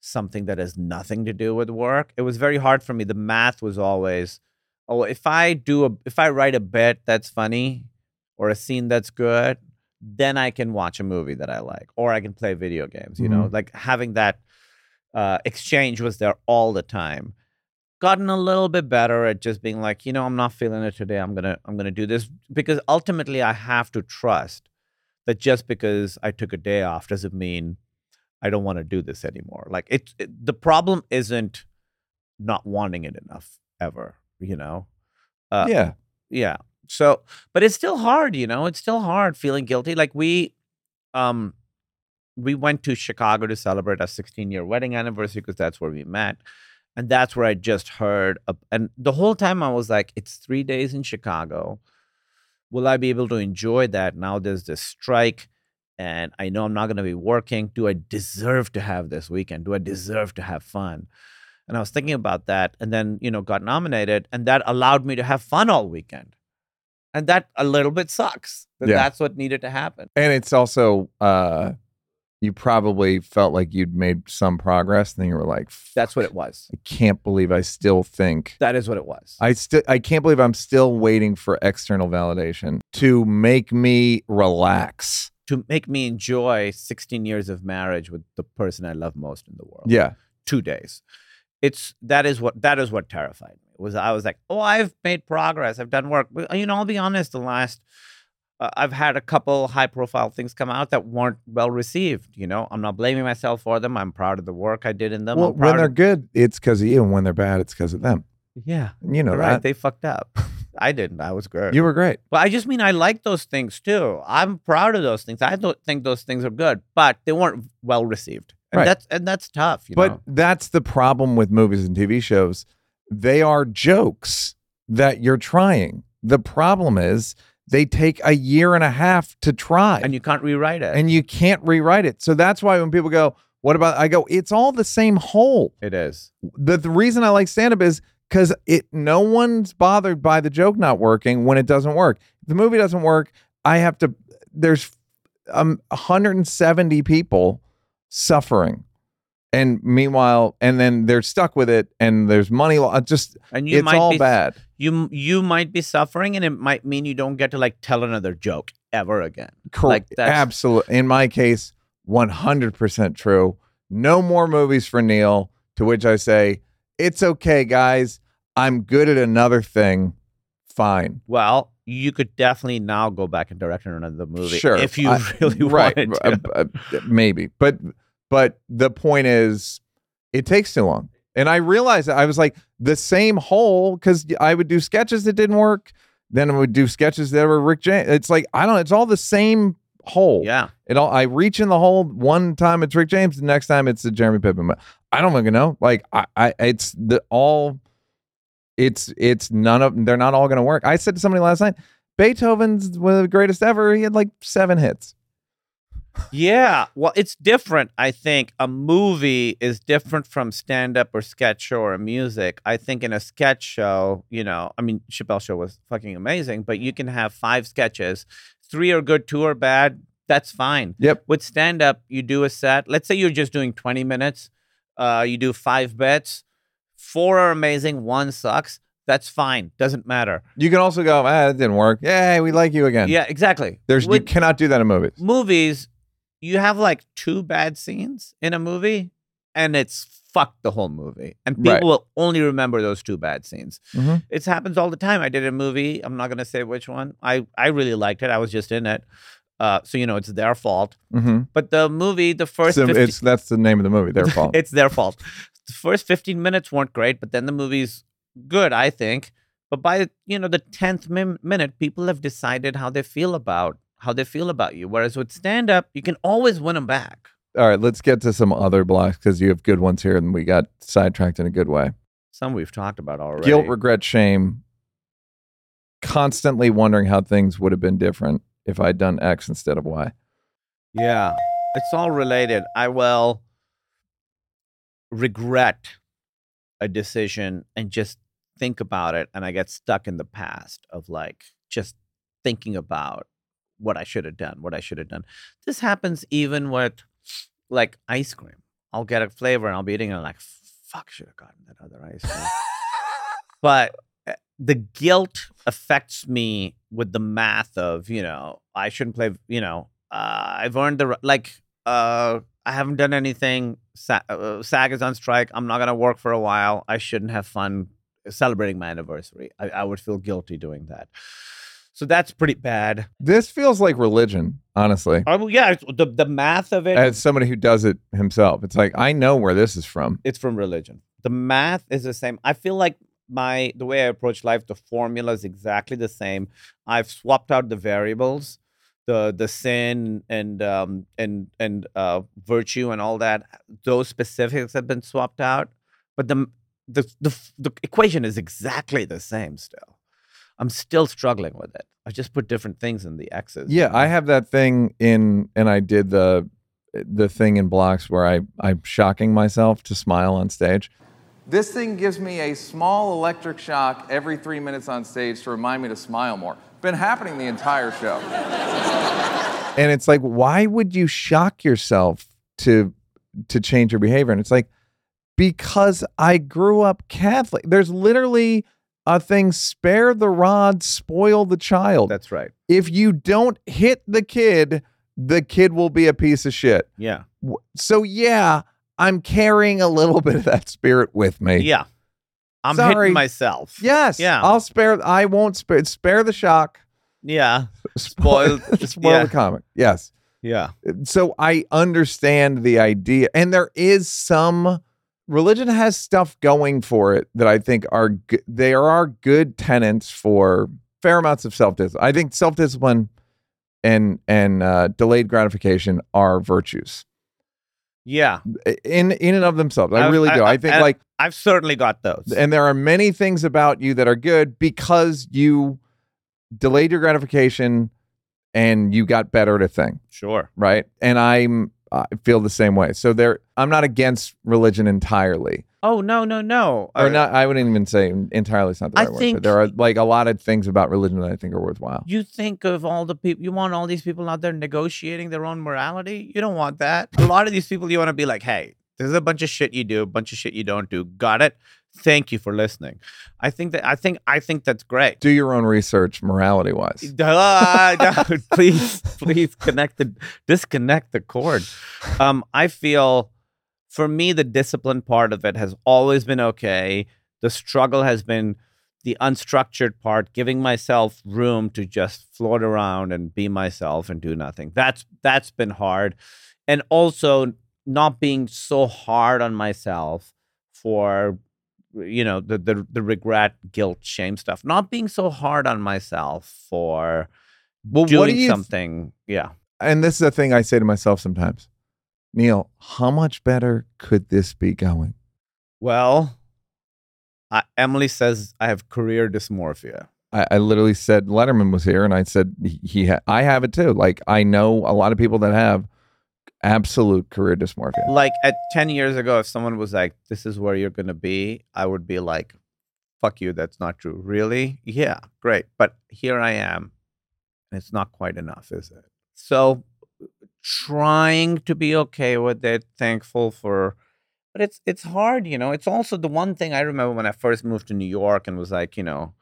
something that has nothing to do with work. It was very hard for me. The math was always, oh, if I do a, if I write a bit that's funny or a scene that's good, then I can watch a movie that I like, or I can play video games. You know, like having that uh, exchange was there all the time. Gotten a little bit better at just being like, you know, I'm not feeling it today. I'm gonna, I'm gonna do this because ultimately I have to trust that just because I took a day off doesn't mean I don't want to do this anymore. Like it, it the problem isn't not wanting it enough ever, you know? Uh, yeah yeah. So, but it's still hard, you know. It's still hard feeling guilty. Like we, um, we went to Chicago to celebrate our 16 year wedding anniversary because that's where we met, and that's where I just heard. A, and the whole time I was like, "It's three days in Chicago. Will I be able to enjoy that?" Now there's this strike, and I know I'm not going to be working. Do I deserve to have this weekend? Do I deserve to have fun? And I was thinking about that, and then you know got nominated, and that allowed me to have fun all weekend, and that a little bit sucks. But Yeah. that's what needed to happen. and it's also uh you probably felt like you'd made some progress and then you were like That's what it was. i can't believe i still think That is what it was. I still I can't believe I'm still waiting for external validation to make me relax. to make me enjoy 16 years of marriage with the person I love most in the world. Yeah. two days. It's that is what that is what terrified me. Was I was like, oh, I've made progress. I've done work. But, you know, I'll be honest. The last, uh, I've had a couple high profile things come out that weren't well received. You know, I'm not blaming myself for them. I'm proud of the work I did in them. Well, when they're of- good, it's because of you, and when they're bad, it's because of them. yeah, You know right. that. They fucked up. *laughs* I didn't. I was great. you were great. But I just mean I like those things too. I'm proud of those things. I don't think those things are good, but they weren't well received. And Right. that's and that's tough, you But know. that's the problem with movies and TV shows. They are jokes that you're trying. The problem is they take a year and a half to try. And you can't rewrite it. and you can't rewrite it. So that's why when people go, "What about?" I go, "It's all the same hole. it is. the, the reason I like stand up is because it no one's bothered by the joke not working when it doesn't work. If the movie doesn't work, I have to there's um 170 people suffering. And meanwhile, and then they're stuck with it, and there's money. lo- Just And you it's all be bad. You you might be suffering and it might mean you don't get to like tell another joke ever again. Cor- Like, that's- absolutely. In my case, 100% true. No more movies for Neal. To which I say, it's okay, guys. I'm good at another thing. Fine. Well, you could definitely now go back and direct another movie Sure, if you I- *laughs* really right, wanted uh, uh, maybe, but but the point is, it takes too long. And I realized that I was like the same hole because I would do sketches that didn't work. Then I would do sketches that were Rick James. It's like I don't. It's all the same hole. yeah. It all. I reach in the hole one time it's Rick James. The next time it's the Jeremy Piven. But I don't even know. Like I, I it's the all it's it's none of they're not all gonna work. I said to somebody last night, Beethoven's one of the greatest ever. He had like seven hits. Yeah, well, it's different. I think a movie is different from stand up or sketch show or music. I think in a sketch show, you know, I mean, Chappelle show was fucking amazing, but you can have five sketches, three are good, two are bad. That's fine. Yep. With stand up, you do a set. Let's say you're just doing 20 minutes, uh, you do five bets, four are amazing, one sucks. That's fine. Doesn't matter. You can also go, ah, it didn't work. Yay, we like you again. Yeah, exactly. There's you cannot do that in movies. movies, you have like two bad scenes in a movie, and it's fuck the whole movie, and people Right. will only remember those two bad scenes. Mhm. It happens all the time. I did a movie. I'm not gonna say which one. I I really liked it. I was just in it, uh, so you know it's their fault. Mm-hmm. But the movie, the first, So 50 it's that's the name of the movie. Their fault. *laughs* it's their fault. The first 15 minutes weren't great, but then the movie's good, I think. But by you know the 10th min- minute, people have decided how they feel about how they feel about you. Whereas with stand up, you can always win them back. All right, let's get to some other blocks because you have good ones here, and we got sidetracked in a good way. Some we've talked about already. Guilt, regret, shame. Constantly wondering how things would have been different if I'd done X instead of Y. Yeah, it's all related. I will regret a decision and just think about it, and I get stuck in the past of like just thinking about what I should have done, what I should have done. This happens even with like ice cream. I'll get a flavor and I'll be eating it and I'm like, fuck, should have gotten that other ice cream. *laughs* but uh, the guilt affects me with the math of you know I shouldn't play you know uh, I've earned the like uh, I haven't done anything Sa- uh, SAG is on strike I'm not gonna work for a while I shouldn't have fun celebrating my anniversary I, I would feel guilty doing that so that's pretty bad This feels like religion, honestly. oh yeah the the math of it As somebody who does it himself, it's like I know where this is from. it's from religion. The math is the same. I feel like my the way I approach life, the formula is exactly the same. I've swapped out the variables, the the sin and um and and uh virtue and all that. Those specifics have been swapped out, but the the the, the equation is exactly the same still. I'm still struggling with it. I just put different things in the x's. Yeah, I have that thing in, and I did the eh, the thing in blocks where I I'm shocking myself to smile on stage. This thing gives me a small electric shock every three minutes on stage to remind me to smile more. Been happening the entire show. *laughs* and it's like, why would you shock yourself to to change your behavior? And it's like, because I grew up Catholic. There's literally a thing: spare the rod, spoil the child that's right. if you don't hit the kid, the kid will be a piece of shit. Yeah. So yeah, I'm carrying a little *laughs* bit of that spirit with me. Yeah. I'm Sorry. hitting myself. Yes. Yeah. I'll spare. I won't spare. Spare the shock. Yeah. *laughs* Spoil. Spoil- *laughs* yeah. the comic. Yes. Yeah. So I understand the idea, and there is some religion has stuff going for it that I think are g- there are good tenants for fair amounts of self discipline. I think self discipline and and uh, delayed gratification are virtues Yeah. in in and of themselves. I I've- really do. I- I, think I- like, I've certainly got those. and there are many things about you that are good because you delayed your gratification and you got better at a thing. sure. right? And I'm I feel the same way. So there, I'm not against religion entirely, Oh no, no, no. or Uh, not. I wouldn't even say entirely is not the I right word. think- But there are like a lot of things about religion that I think are worthwhile. You think of all the people you want all these people out there negotiating their own morality? You don't want that. A lot of these people you want to be like, hey, there's a bunch of shit you do, a bunch of shit you don't do. Got it? Thank you for listening. I think that I think I think that's great. Do your own research, morality wise. *laughs* No, *laughs* please, please connect the disconnect the cord. Um, I feel for me the discipline part of it has always been okay. The struggle has been the unstructured part, giving myself room to just float around and be myself and do nothing. That's that's been hard. And also not being so hard on myself for you know the the the regret, guilt, shame stuff. Not being so hard on myself for Well, doing do something. yeah. and this is a thing I say to myself sometimes. Neal, how much better could this be going? Well, I, Emily says I have career dysmorphia. I, I literally said Letterman was here, and I said he, he ha- I have it too. Like I know a lot of people that have absolute career dysmorphia. Like at 10 years ago, if someone was like, this is where you're going to be, I would be like, fuck you, that's not true. Really? Yeah, great. But here I am, and it's not quite enough, is it? So trying to be okay with it, thankful for but it's it's hard, you know. It's also the one thing I remember when I first moved to New York and was like, you know,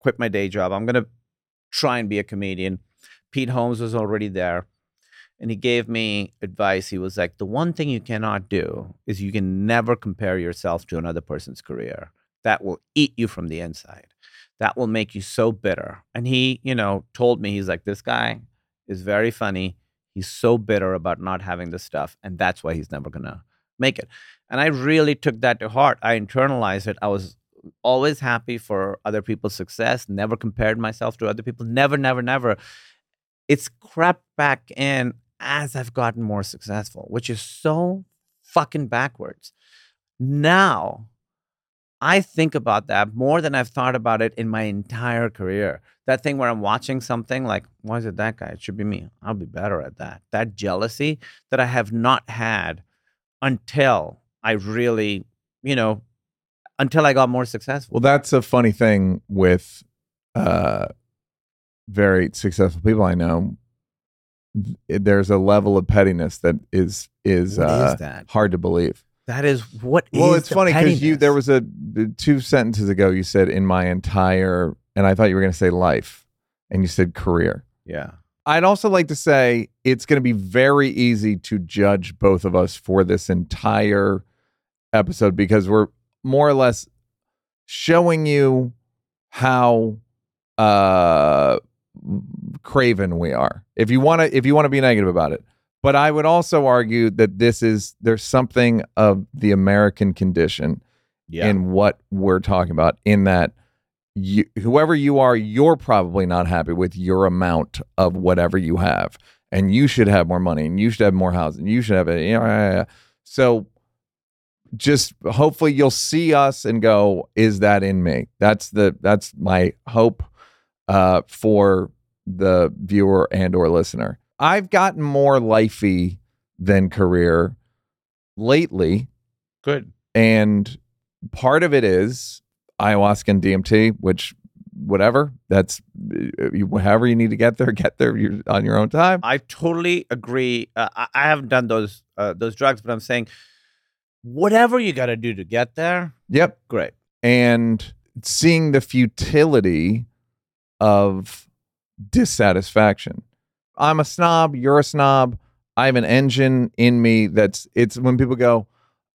quit my day job. I'm gonna try and be a comedian. Pete Holmes was already there. And he gave me advice. He was like, the one thing you cannot do is you can never compare yourself to another person's career. That will eat you from the inside. That will make you so bitter. And he, you know, told me, he's like, this guy is very funny. He's so bitter about not having this stuff. And that's why he's never going to make it. And I really took that to heart. I internalized it. I was always happy for other people's success, never compared myself to other people, never, never, never. It's crept back in as I've gotten more successful, which is so fucking backwards. Now, I think about that more than I've thought about it in my entire career. That thing where I'm watching something like, why is it that guy? It should be me. I'll be better at that. That jealousy that I have not had until I really, you know, until I got more successful. Well, that's a funny thing with uh, very successful people I know. Th- There's a level of pettiness that is is, What is uh, that? hard to believe. That is what well, is it's funny because you there was a two sentences ago you said in my entire and I thought you were going to say life and you said career. yeah. I'd also like to say it's going to be very easy to judge both of us for this entire episode because we're more or less showing you how uh craven we are. If you want to if you want to be negative about it. But I would also argue that this is there's something of the American condition Yeah. in what we're talking about in that you, whoever you are you're probably not happy with your amount of whatever you have and you should have more money and you should have more housing you should have it you know, yeah, yeah, yeah. so just hopefully you'll see us and go is that in me that's the that's my hope uh for the viewer and or listener i've gotten more lifey than career lately Good. and part of it is ayahuasca and DMT, which whatever that's uh, you, however you need to get there, *laughs* get there you're on your own time. I totally agree. Uh, I, I haven't done those uh, those drugs, but I'm saying whatever you got to do to get there, Yep, great. and seeing the futility of dissatisfaction. I'm a snob. You're a snob. I have an engine in me that's it's when people go,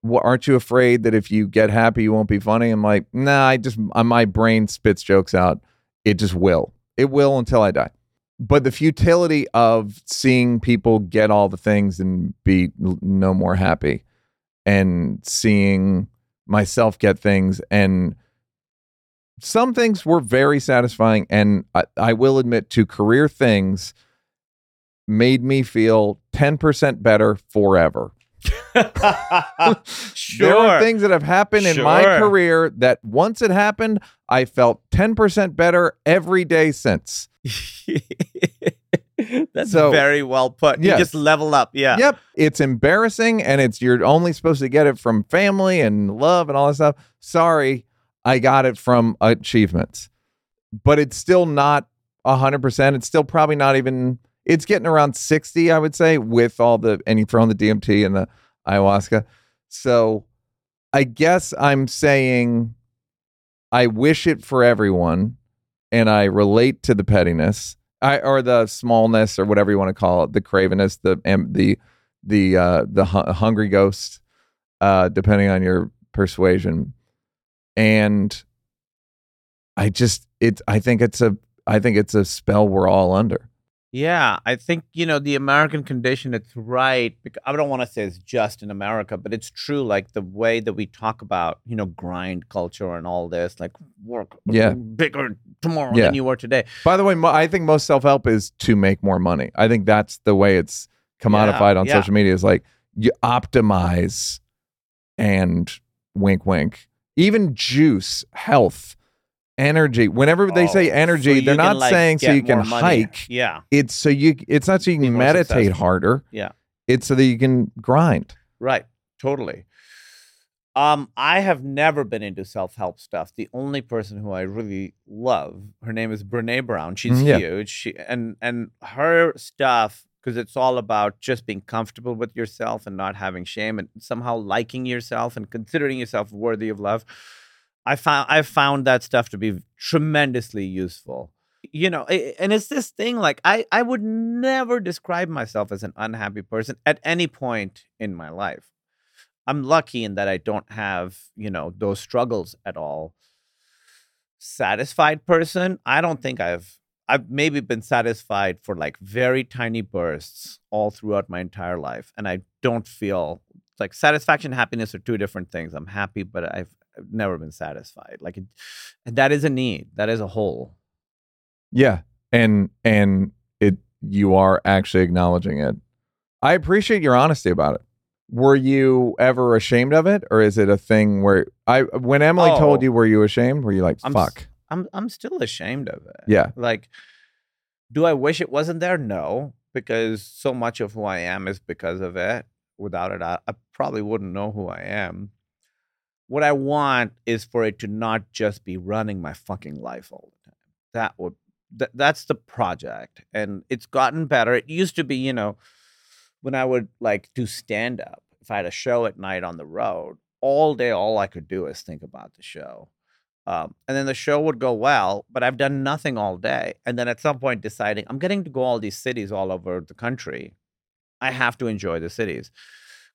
well, aren't you afraid that if you get happy you won't be funny? I'm like, nah. I just uh, my brain spits jokes out. It just will. It will until I die. But the futility of seeing people get all the things and be no more happy, and seeing myself get things and some things were very satisfying and I, I will admit to career things made me feel 10% better forever sure. *laughs* there are things that have happened in my career that once it happened i felt 10% better every day since *laughs* That's So- very well put. You just level up. Yeah. Yep. It's embarrassing and it's you're only supposed to get it from family and love and all that stuff. Sorry, I got it from achievements. But it's still not a hundred percent. It's still probably not even it's getting around 60, I would say, with all the and you throw in the DMT and the ayahuasca. So I guess I'm saying I wish it for everyone and I relate to the pettiness. I, or the smallness or whatever you want to call it, the cravenness, the the the uh, the hu- hungry ghost, uh, depending on your persuasion. And I just it I think it's a I think it's a spell we're all under. Yeah, I think you know the American condition. It's right. I don't want to say it's just in America, but it's true. Like the way that we talk about, you know, grind culture and all this, like work Yeah. bigger tomorrow Yeah. than you were today. By the way, mo- I think most self help is to make more money. I think that's the way it's commodified on yeah. social media. Is like you optimize and wink wink. Even juice, health, energy. Whenever they say Oh, energy, so they're not like, saying so you can money. hike. Yeah. It's so you it's not so you can meditate successful. harder. Yeah. It's so that you can grind. Right. Totally. Um, I have never been into self-help stuff. The only person who I really love, her name is Brene Brown. She's Mm, yeah. huge. She and and her stuff because it's all about just being comfortable with yourself and not having shame and somehow liking yourself and considering yourself worthy of love. I found I found that stuff to be tremendously useful. You know, and it's this thing like I I would never describe myself as an unhappy person at any point in my life. I'm lucky in that I don't have, you know, those struggles at all. Satisfied person, I don't think I've I've maybe been satisfied for like very tiny bursts all throughout my entire life and I don't feel like satisfaction and happiness are two different things. I'm happy but I've, I've never been satisfied. Like it, and that is a need. That is a hole. Yeah. And and it you are actually acknowledging it. I appreciate your honesty about it. Were you ever ashamed of it or is it a thing where I when Emily told Oh. you were you ashamed? Were you like I'm s- fuck? I'm I'm still ashamed of it. Yeah. Like, do I wish it wasn't there? No, because so much of who I am is because of it. Without it, I, I probably wouldn't know who I am. What I want is for it to not just be running my fucking life all the time. That would th- that's the project, and it's gotten better. It used to be, you know, when I would like do stand up. If I had a show at night on the road, all day, all I could do is think about the show. Um, and then the show would go well, but I've done nothing all day. And then at some point, deciding I'm getting to go all these cities all over the country. I have to enjoy the cities.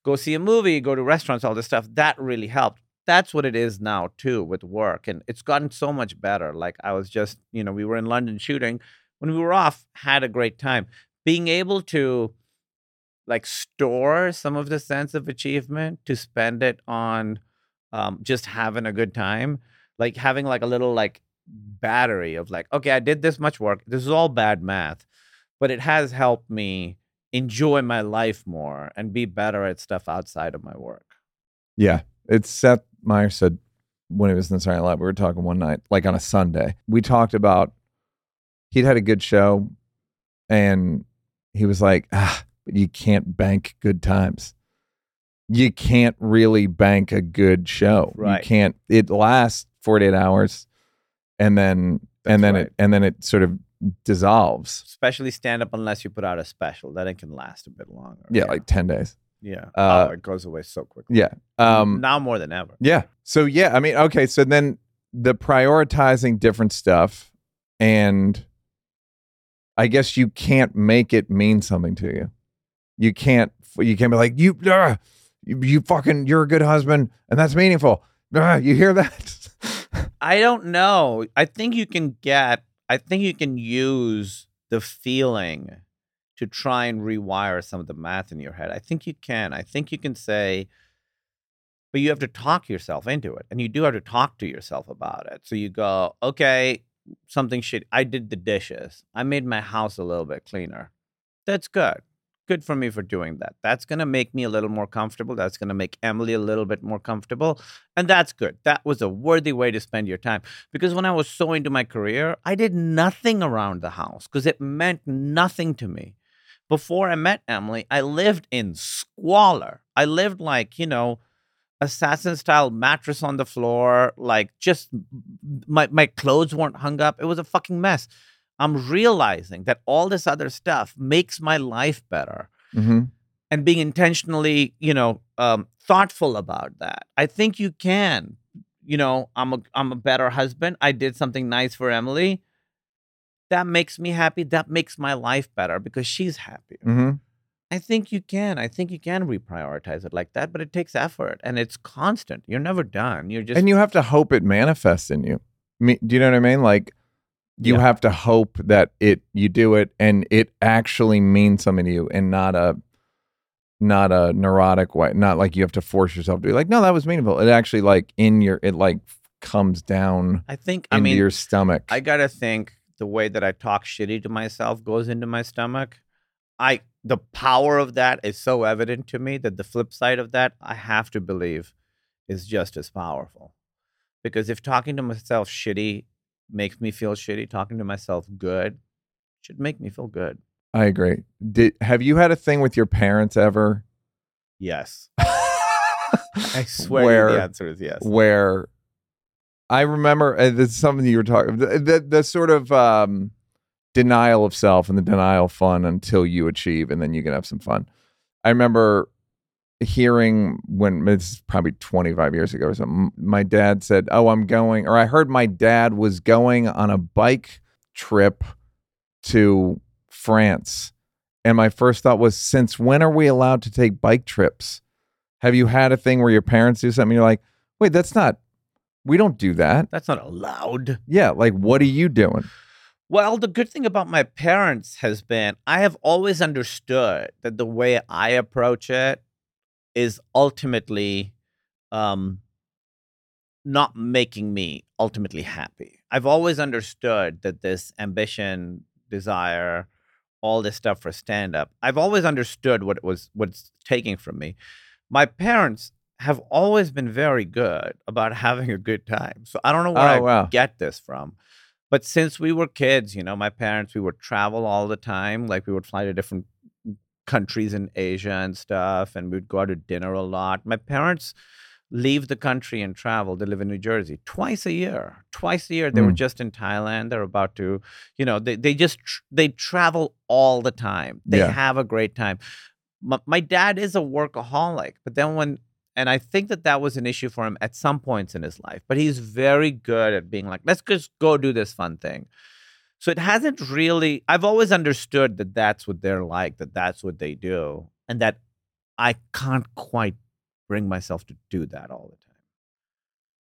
Go see a movie, go to restaurants, all this stuff. That really helped. That's what it is now, too, with work. And it's gotten so much better. Like I was just, you know, we were in London shooting. When we were off, had a great time. Being able to like store some of the sense of achievement to spend it on um, just having a good time like having like a little like battery of like okay i did this much work this is all bad math but it has helped me enjoy my life more and be better at stuff outside of my work Yeah. It's Seth Meyers said when he was in the Silent Lab, we were talking one night, like on a Sunday. We talked about he'd had a good show and he was like, ah, but you can't bank good times. You can't really bank a good show. Right. You can't it lasts 48 hours and then and then right. it and then it sort of dissolves. especially stand up unless you put out a special then it can last a bit longer Yeah, like 10 days. yeah uh, oh, it goes away so quickly Yeah. Um now more than ever Yeah. So yeah, I mean, okay, so then the prioritizing different stuff and I guess you can't make it mean something to you. You can't you can't be like you uh, you, you fucking you're a good husband and that's meaningful. Uh, you hear that? I don't know. I think you can get, I think you can use the feeling to try and rewire some of the math in your head. I think you can. I think you can say, but you have to talk yourself into it. And you do have to talk to yourself about it. So you go, okay, something shit. I did the dishes. I made my house a little bit cleaner. That's good. Good for me for doing that. That's going to make me a little more comfortable. That's going to make Emily a little bit more comfortable. And that's good. That was a worthy way to spend your time. Because when I was so into my career, I did nothing around the house because it meant nothing to me. Before I met Emily, I lived in squalor. I lived like, you know, assassin style mattress on the floor, like just my my clothes weren't hung up. It was a fucking mess. I'm realizing that all this other stuff makes my life better hmm and being intentionally, you know, um, thoughtful about that. I think you can. You know, I'm a I'm a better husband. I did something nice for Emily. That makes me happy. That makes my life better because she's happier. hmm I think you can. I think you can reprioritize it like that, but it takes effort and it's constant. You're never done. You're just And you have to hope it manifests in you. Me, do you know what I mean? Like you Yeah. have to hope that it you do it and it actually means something to you and not a not a neurotic way. Not like you have to force yourself to be like, no, that was meaningful. It actually like in your it like comes down I think into I mean your stomach. I gotta think the way that I talk shitty to myself goes into my stomach. I the power of that is so evident to me that the flip side of that, I have to believe, is just as powerful. Because if talking to myself shitty makes me feel shitty, talking to myself good should make me feel good. I agree. Did have you had a thing with your parents ever? Yes. I *laughs* swear Where- the answer is yes. where I remember uh, this is something you were talking the, the the sort of um, denial of self and the denial of fun until you achieve and then you can have some fun. I remember hearing when it's probably 25 years ago or something my dad said oh i'm going or i heard my dad was going on a bike trip to france. And my first thought was since when are we allowed to take bike trips? Have you had a thing where your parents do something? You're like wait that's not we don't do that. That's not allowed. yeah like what are you doing? Well, the good thing about my parents has been I have always understood that the way I approach it is ultimately um, not making me ultimately happy. I've always understood that this ambition, desire, all this stuff for stand up, I've always understood what it was what's taking from me. My parents have always been very good about *laughs* having a good time. So I don't know where Oh, I wow. get this from. But since we were kids, you know, my parents, we would travel all the time. Like we would fly to different countries in Asia and stuff, and we'd go out to dinner a lot. My parents leave the country and travel. They live in New Jersey twice a year. Twice a year, they were Mm. just in Thailand. They're about to, you know, they they just tr- they travel all the time. They Yeah. have a great time. My, my dad is a workaholic, but then when and I think that that was an issue for him at some points in his life. But he's very good at being like, let's just go do this fun thing. So it hasn't really. I've always understood that that's what they're like, that that's what they do, and that I can't quite bring myself to do that all the time.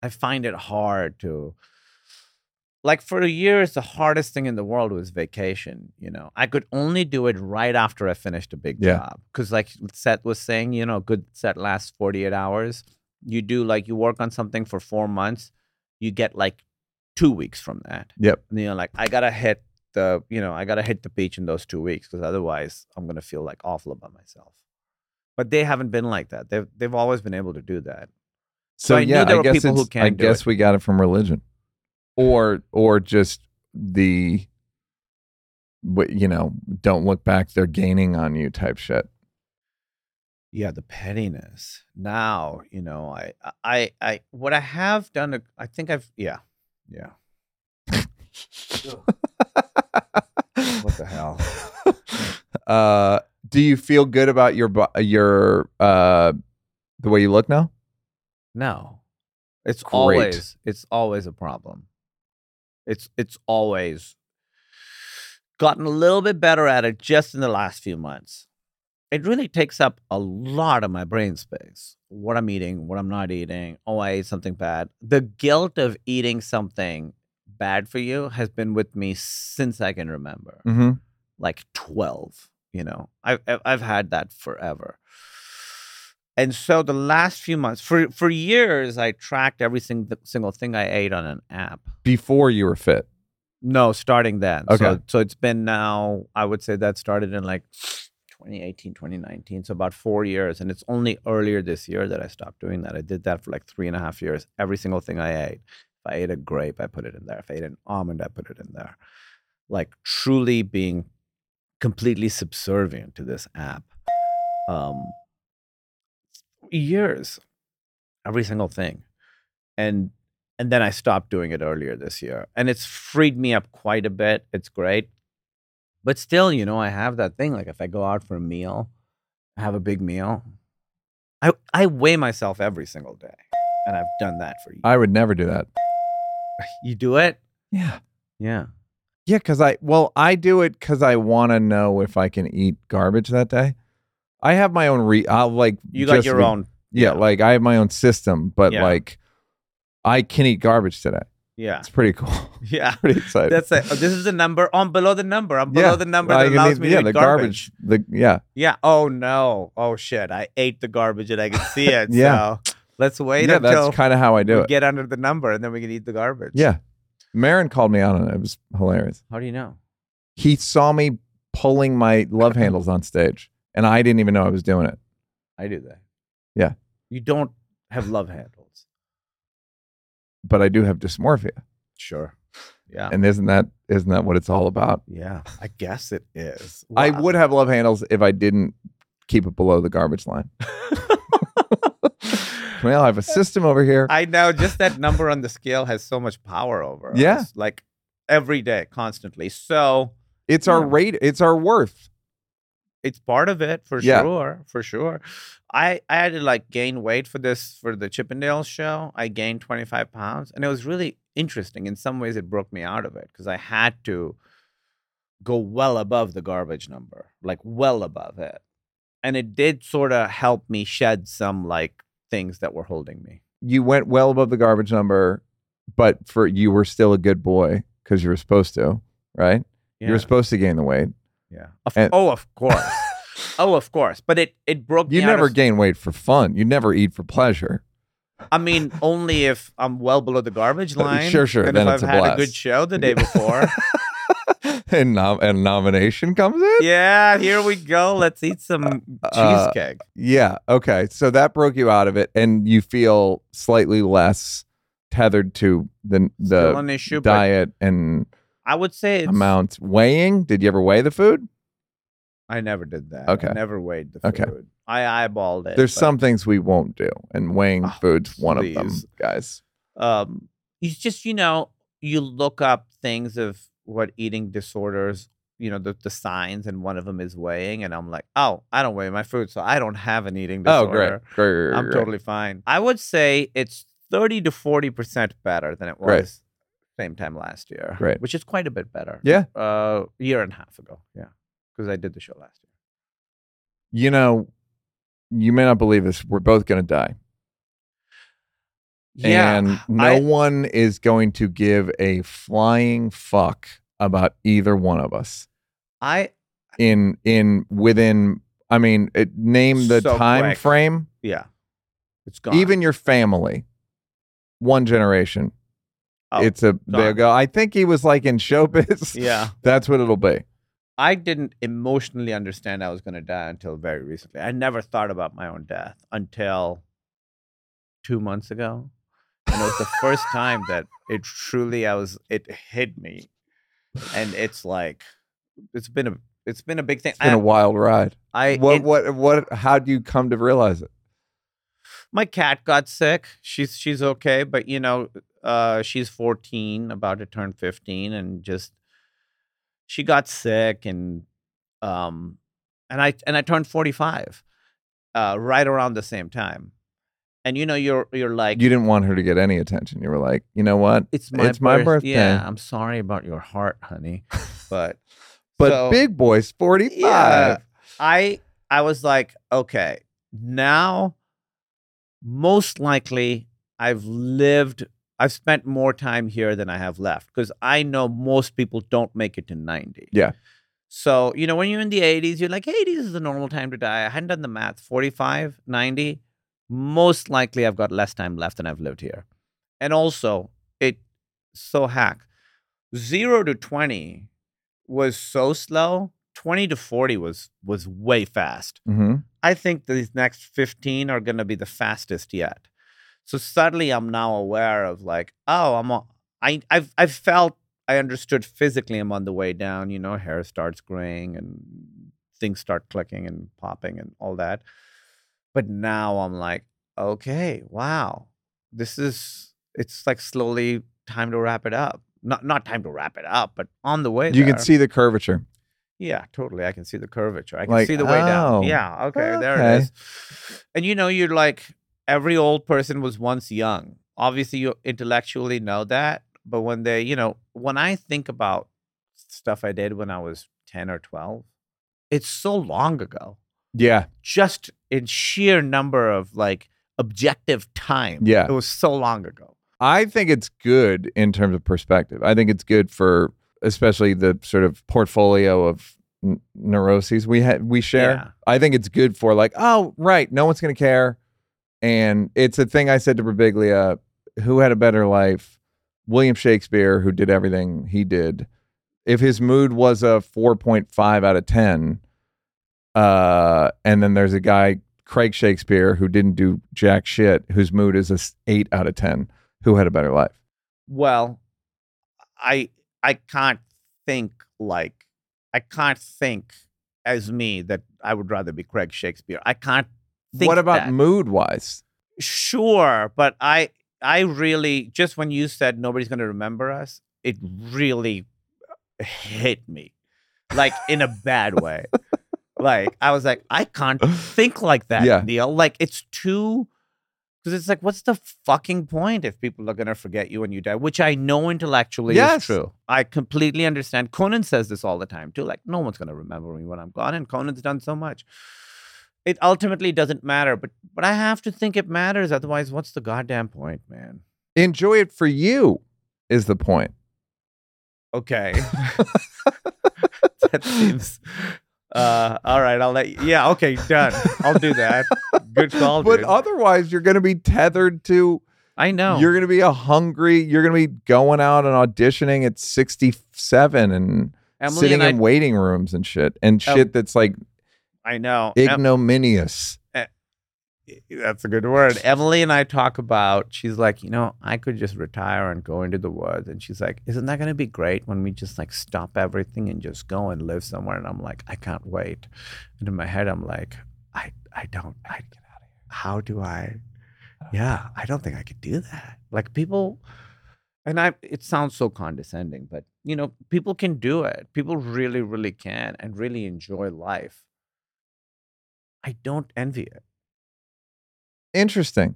I find it hard to. Like for years, the hardest thing in the world was vacation. You know, I could only do it right after I finished a big Yeah. job. Because, like Seth was saying, you know, a good set lasts 48 hours. You do like you work on something for four months, you get like two weeks from that. Yep. And you're like, I gotta hit the, you know, I gotta hit the beach in those two weeks because otherwise I'm gonna feel like awful about myself. But they haven't been like that. They've they've always been able to do that. So, So I knew yeah, there I were guess people who it's- can I guess it. we got it from religion, or or just the, you know, don't look back. They're gaining on you type shit. Yeah, the pettiness. Now, you know, I I I what I have done, I think I've yeah, yeah. What the hell? uh, do you feel good about your your uh, the way you look now? No. It's Great. always it's always a problem. It's it's always gotten a little bit better at it just in the last few months. It really takes up a lot of my brain space. What I'm eating, what I'm not eating. Oh, I ate something bad. The guilt of eating something bad for you has been with me since I can remember Mm-hmm. like 12 you know I've, I've- had that forever and so the last few months for for years i tracked every single single thing i ate on an app Before you were fit. no starting then so, Okay. so it's been now i would say that started in like 2018 2019 so about four years and it's only earlier this year that i stopped doing that. I did that for like three and a half years every single thing i ate. If i ate a grape i put it in there. If i ate an almond i put it in there. Like truly being completely subservient to this app um years every single thing. And and then i stopped doing it earlier this year and it's freed me up quite a bit. It's great but still you know i have that thing like if i go out for a meal have a big meal i i weigh myself every single day and i've done that for you I would never do that. *laughs* you do it Yeah. yeah Yeah, because I well, I do it because I want to know if I can eat garbage that day. I have my own re. I'll like you got your be- own Yeah, yeah. like I have my own system, but Yeah. like I can eat garbage today. Yeah It's pretty cool. *laughs* yeah *laughs* pretty excited. That's it. Oh, This is the number. I'm below the number. I'm below the number that allows me yeah, to eat the garbage. The yeah, Yeah. Oh no. Oh shit. I ate the garbage and I can see *laughs* it. Yeah. So let's wait yeah. until That's kind of how I do it. get under the number and then we can eat the garbage. yeah, Maron called me out on it. It was hilarious. How do you know? He saw me pulling my love *clears throat* handles on stage, and I didn't even know I was doing it. I do that. Yeah. You don't have love handles. But I do have dysmorphia, Sure. Yeah. and isn't that isn't that what it's all about? yeah. I guess it is. I would have love handles if I didn't keep it below the garbage line. *laughs* well, I have a system over here. I know just that number on the scale has so much power over us. Yeah. us. Like every day, constantly. So It's our rate. It's our worth. it's part of it for Yeah. sure. For sure. I, I had to like gain weight for this for the Chippendales show. I gained 25 pounds and it was really interesting. In some ways it broke me out of it because I had to go well above the garbage number, like well above it. And it did sort of help me shed some like things that were holding me. You went well above the garbage number, but for you were still a good boy because you were supposed to, right? You were supposed to gain the weight. Yeah. Of, And- oh, of course. Oh, of course. But it it broke You never of- gain weight for fun. You never eat for pleasure. I mean, only if I'm well below the garbage *laughs* line. sure, sure, And then if I've a had a good show the day *laughs* before. and, nom- and nomination comes in. yeah, here we go. Let's eat some Uh, cheesecake. Yeah. Okay. So that broke you out of it, and you feel slightly less tethered to the the issue, diet and I would say it's, amount weighing. Did you ever weigh the food? I never did that. Okay. I never weighed the food. Okay. I eyeballed it. There's but, some things we won't do, and weighing Oh, food's one of them, guys. Um, it's just you know you look up things of what eating disorders. You know the, the signs, and one of them is weighing, and I'm like, oh, I don't weigh my food, so I don't have an eating disorder. Oh, great. Great. great, I'm great. totally fine. I would say it's 30 to 40% better than it was Great. same time last year. right? Which is quite a bit better. Yeah. Uh, a year and a half ago. Yeah. Because I did the show last year. You know, you may not believe this. We're both going to die. Yeah. And no I- one is going to give a flying fuck about either one of us I, in in within I mean, it, name the So time quick. frame. yeah. It's gone. Even your family, one generation. Oh, it's a gone. go. I think he was like in showbiz. yeah. *laughs* That's what it'll be. I didn't emotionally understand I was going to die until very recently. I never thought about my own death until two months ago. And it was the first *laughs* time that it truly, I was, it hit me. And it's like, it's been a, it's been a big thing. It's been I, a wild ride. I, What it- what what? How do you come to realize it? my cat got sick. She's, she's okay. But you know, uh, she's 14, about to turn 15 and just, she got sick and, um, and I, and I turned 45, uh, right around the same time. And you know, you're, you're like, You didn't want her to get any attention. You were like, you know what? it's my, it's my birthday. Yeah, I'm sorry about your heart, honey. But *laughs* But so- big boy's forty five. Yeah. I I was like, okay, now most likely I've lived I've spent more time here than I have left because I know most people don't make it to 90. Yeah. So, you know, when you're in the 80s, you're like, 80s is the normal time to die. I hadn't done the math. 45, 90, most likely I've got less time left than I've lived here. And also, it so hack. 0 to 20 was so slow. 20 to 40 was was way fast. Mm-hmm. I think these next 15 are going to be the fastest yet. So suddenly I'm now aware of like, oh, I'm a, I I've I've felt I understood physically I'm on the way down, you know, hair starts graying and things start clicking and popping and all that. But now I'm like, okay, wow. This is it's like slowly time to wrap it up. Not not time to wrap it up, but on the way You can see the curvature. Yeah, totally. I can see the curvature. I can Like, see the way oh, down. Yeah, okay, there it is. And you know, you're like every old person was once young. Obviously, you intellectually know that, but when they, you know, when I think about stuff I did when I was 10 or 12, it's so long ago. Yeah. Just in sheer number of like objective time. Yeah. It was so long ago. I think it's good in terms of perspective. I think it's good for especially the sort of portfolio of n- neuroses we ha- we share. Yeah. I think it's good for like, oh, right, no one's going to care. And it's a thing I said to Birbiglia, who had a better life? William Shakespeare, who did everything he did, if his mood was a 4.5 out of 10 uh and then there's a guy Craig Shakespeare who didn't do jack shit whose mood is a 8 out of 10 who had a better life Well, I I can't think like I can't think as me that I would rather be Craig Shakespeare. I can't what about that. mood wise Sure, but I I really just when you said nobody's going to remember us, it really hit me. Like in a bad way. like I was like I can't think like that, Yeah. Neal. Like it's too because it's like what's the fucking point if people are going to forget you when you die, which I know intellectually Yes. is true. I completely understand. Conan says this all the time too. Like no one's going to remember me when I'm gone and Conan's done so much it ultimately doesn't matter but but i have to think it matters otherwise what's the goddamn point man? Enjoy it for you is the point. Okay. *laughs* *laughs* That seems uh all right i'll let you yeah okay done. I'll do that. Good call but dude. otherwise you're going to be tethered to i know. you're going to be a hungry you're going to be going out and auditioning at 67 and emily sitting and in I, waiting rooms and shit and Oh. shit that's like I know. Em- ignominious. Eh, eh, that's a good word. Emily and i talk about she's like you know i could just retire and go into the woods. And she's like isn't that going to be great when we just like stop everything and just go and live somewhere? And i'm like i can't wait. And in my head i'm like i i don't i get out of here. how do i yeah i don't think i could do that. Like people and i it sounds so condescending but you know people can do it. People really really can and really enjoy life i don't envy it interesting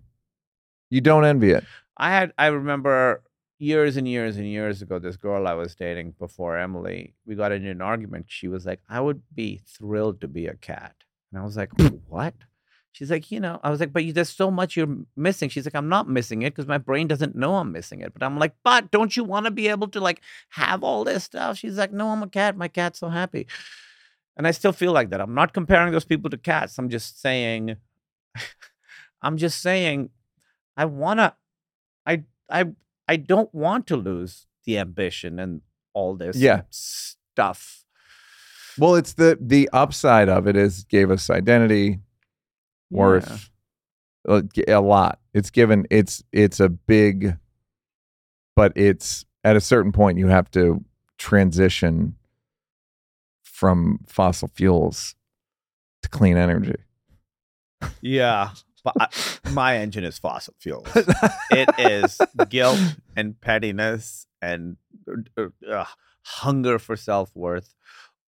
you don't envy it I had I remember years and years and years ago, this girl I was dating before Emily, we got into an argument. She was like, I would be thrilled to be a cat. And I was like, What? She's like, you know, I was like, but you, there's so much you're missing. She's like, I'm not missing it because my brain doesn't know I'm missing it. But I'm like, but don't you want to be able to like have all this stuff? She's like, no, I'm a cat. My cat's so happy. And I still feel like that. I'm not comparing those people to cats. I'm just saying, *laughs* I'm just saying, I wanna, I, I, I don't want to lose the ambition and all this Yeah. stuff. well it's the the upside of it is gave us identity Yeah. Uh, worth a a lot it's given it's it's a big but it's at a certain point you have to transition from fossil fuels to clean energy Yeah. But I, my engine is fossil fuels. it is guilt and pettiness and uh, uh, hunger for self worth,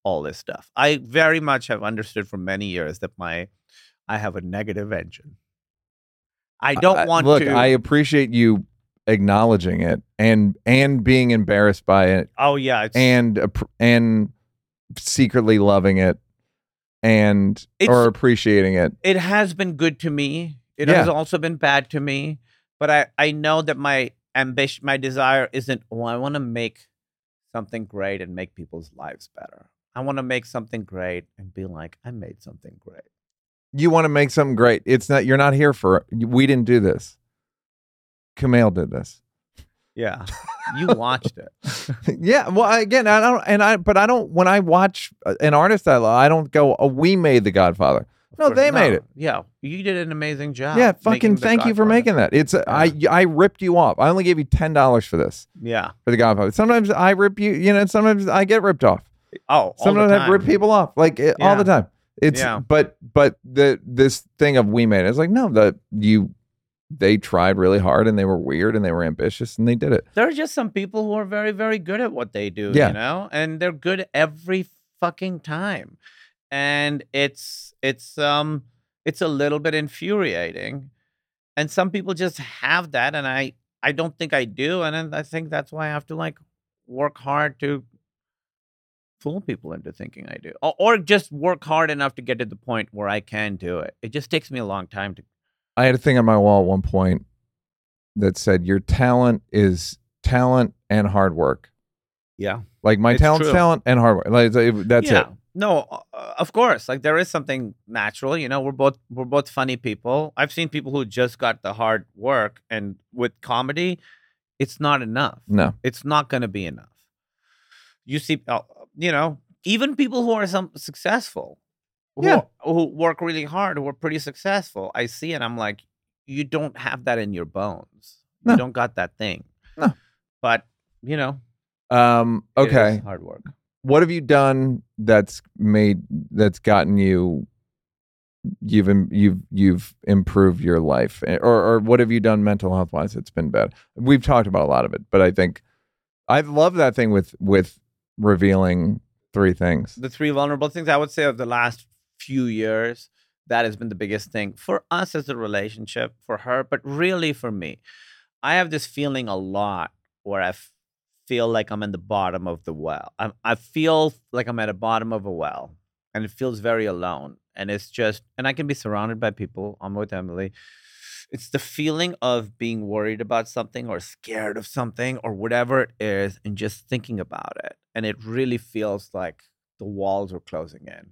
all this stuff. I very much have understood for many years that my I have a negative engine. I don't I- want look to. i appreciate you acknowledging it and and being embarrassed by it oh yeah, it's, and and secretly loving it and It's- or appreciating it it has been good to me. It Yeah. has also been bad to me. But I, I know that my ambition, my desire isn't, oh, I want to make something great and make people's lives better. I want to make something great and be like, I made something great. you want to make something great. It's not you're not here for we didn't do this. Kumail did this. Yeah. *laughs* You watched it. yeah, well again, I don't and I but I don't when I watch an artist I love, I don't go, "Oh, we made The Godfather." Of No, course- they made it. Yeah. You did an amazing job. yeah, fucking thank you for making that. It's uh, I I ripped you off. I only gave you $10 for this Yeah. for The Godfather. Sometimes I rip you, you know, sometimes I get ripped off. Oh, Sometimes I rip people off like it, all the time. It's Yeah. but but the this thing of we made it. It's like no, the you they tried really hard and they were weird and they were ambitious and they did it. there are just some people who are very very good at what they do Yeah. you know and they're good every fucking time and it's it's um it's a little bit infuriating and some people just have that and i i don't think i do and i think that's why i have to like work hard to fool people into thinking i do or, or just work hard enough to get to the point where i can do it it just takes me a long time to I had a thing on my wall at one point that said your talent is talent and hard work. yeah Like my It's talent's true. talent and hard work. Like that's yeah. it. No, uh, of course. Like there is something natural. You know, we're both we're both funny people. I've seen people who just got the hard work, and with comedy, it's not enough. No. It's not going to be enough. you see, uh, you know, even people who are some successful, who, Yeah. who work really hard, who are pretty successful. I see it. I'm like, you don't have that in your bones. No. You don't got that thing. No. But you know, Um, okay. hard work. What have you done that's made that's gotten you you've you've you've improved your life Eh, or or what have you done mental health wise that's been bad? We've talked about a lot of it, but I think I love that thing with with revealing three things. the three vulnerable things I would say of the last few years, that has been the biggest thing for us as a relationship, for her, but really for me. I have this feeling a lot where I f- feel like I'm in the bottom of the well. I'm, I feel like I'm at the bottom of a well and it feels very alone. And it's just, and I can be surrounded by people. I'm with Emily. It's the feeling of being worried about something or scared of something or whatever it is and just thinking about it. And it really feels like the walls are closing in.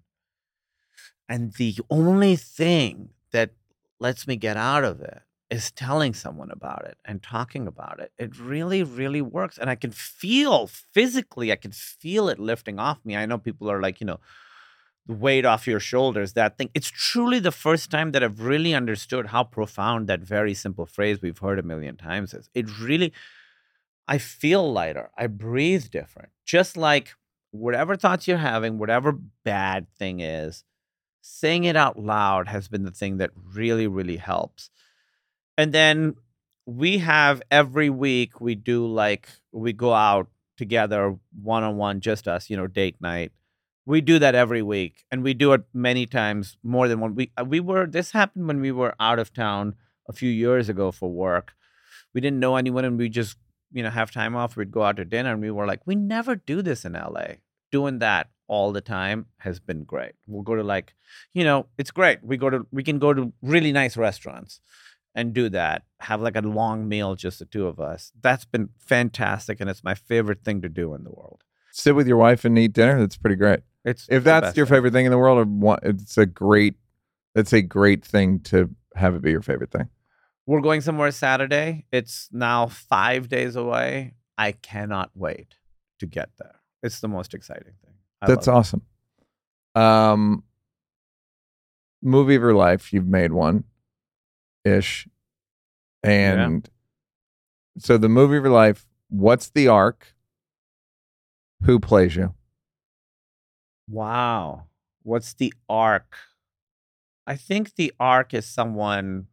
And the only thing that lets me get out of it is telling someone about it and talking about it. It really, really works. And I can feel physically, I can feel it lifting off me. I know people are like, you know, the weight off your shoulders, that thing. It's truly the first time that I've really understood how profound that very simple phrase we've heard a million times is. It really, I feel lighter. I breathe different. Just like whatever thoughts you're having, whatever bad thing is, saying it out loud has been the thing that really, really helps. And then we have every week, we do like, we go out together one on one, just us, you know, date night. We do that every week and we do it many times more than one. We, uh, we were, this happened when we were out of town a few years ago for work. We didn't know anyone and we just, you know, have time off. We'd go out to dinner and we were like, we never do this in LA. Doing that all the time has been great. We'll go to like, you know, it's great. We go to, we can go to really nice restaurants and do that. Have like a long meal, just the two of us. That's been fantastic, and it's my favorite thing to do in the world. Sit with your wife and eat dinner. That's pretty great. It's If that's your favorite thing in the world, or it's a great, it's a great thing to have it be your favorite thing. We're going somewhere Saturday. It's now five days away. I cannot wait to get there. It's the most exciting thing. I That's awesome. Um, movie of your life. You've made one, ish, and so the movie of your life. What's the arc? Who plays you? Wow. What's the arc? I think the arc is someone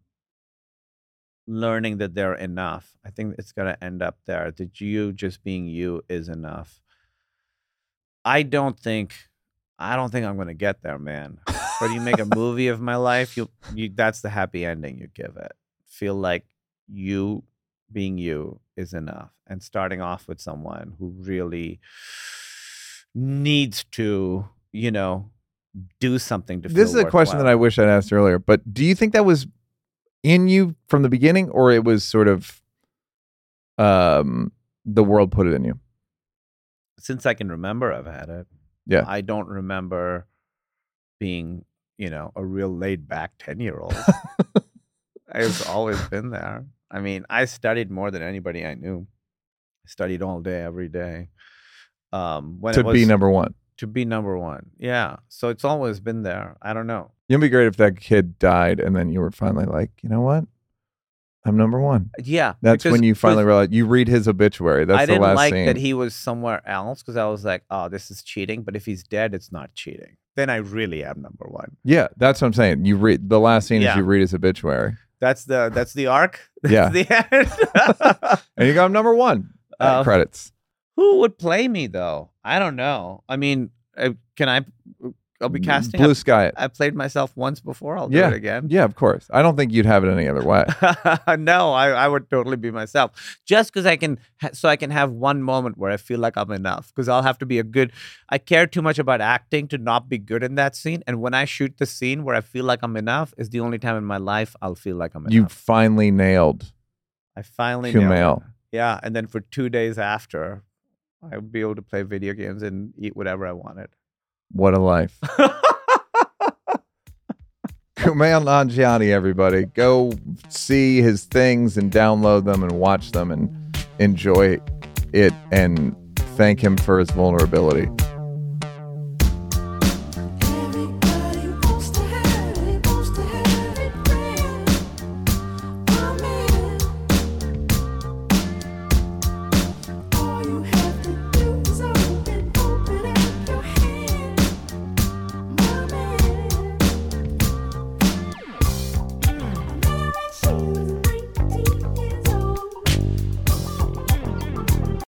learning that they're enough. I think it's going to end up there. That you just being you is enough. I don't think I don't think I'm going to get there, man. But you make a movie of my life, you you that's the happy ending you give it. Feel like you being you is enough and starting off with someone who really needs to, you know, do something to This is a question that. I wish I'd asked earlier. But do you think that was in you from the beginning, or it was sort of um the world put it in you? Since I can remember I've had it. Yeah. I don't remember being, you know, a real laid back 10 year *laughs* old. it's always been there. I mean, I studied more than anybody I knew. I studied all day, every day. Um, when to was, be number one. to be number one. Yeah. So it's always been there. I don't know. It'd be great if that kid died and then you were finally like, you know what? I'm number one. Yeah. That's because- when you finally realize you read his obituary. That's I the didn't last like scene. that he was somewhere else because I was like, oh, this is cheating. But if he's dead, it's not cheating. Then I really am number one. yeah, that's what I'm saying. You read the last scene is you read his obituary. That's the that's the arc. *laughs* That's Yeah. the end. *laughs* And you go, I'm number one. Uh, credits. Who would play me though? I don't know. I mean, can I? I'll be mm, casting. Blue Sky. it. I played myself once before. I'll do Yeah. it again. Yeah, of course. I don't think you'd have it any other way. *laughs* no, I, I would totally be myself. Just because I can, so I can have one moment where I feel like I'm enough. Because I'll have to be a good. I care too much about acting to not be good in that scene. And when I shoot the scene where I feel like I'm enough, is the only time in my life I'll feel like I'm enough. You finally nailed I finally nailed Kumail. Yeah, and then for two days after, I would be able to play video games and eat whatever I wanted. What a Life. *laughs* Kumail Nanjiani, everybody. Go see his things and download them and watch them and enjoy it and thank him for his vulnerability.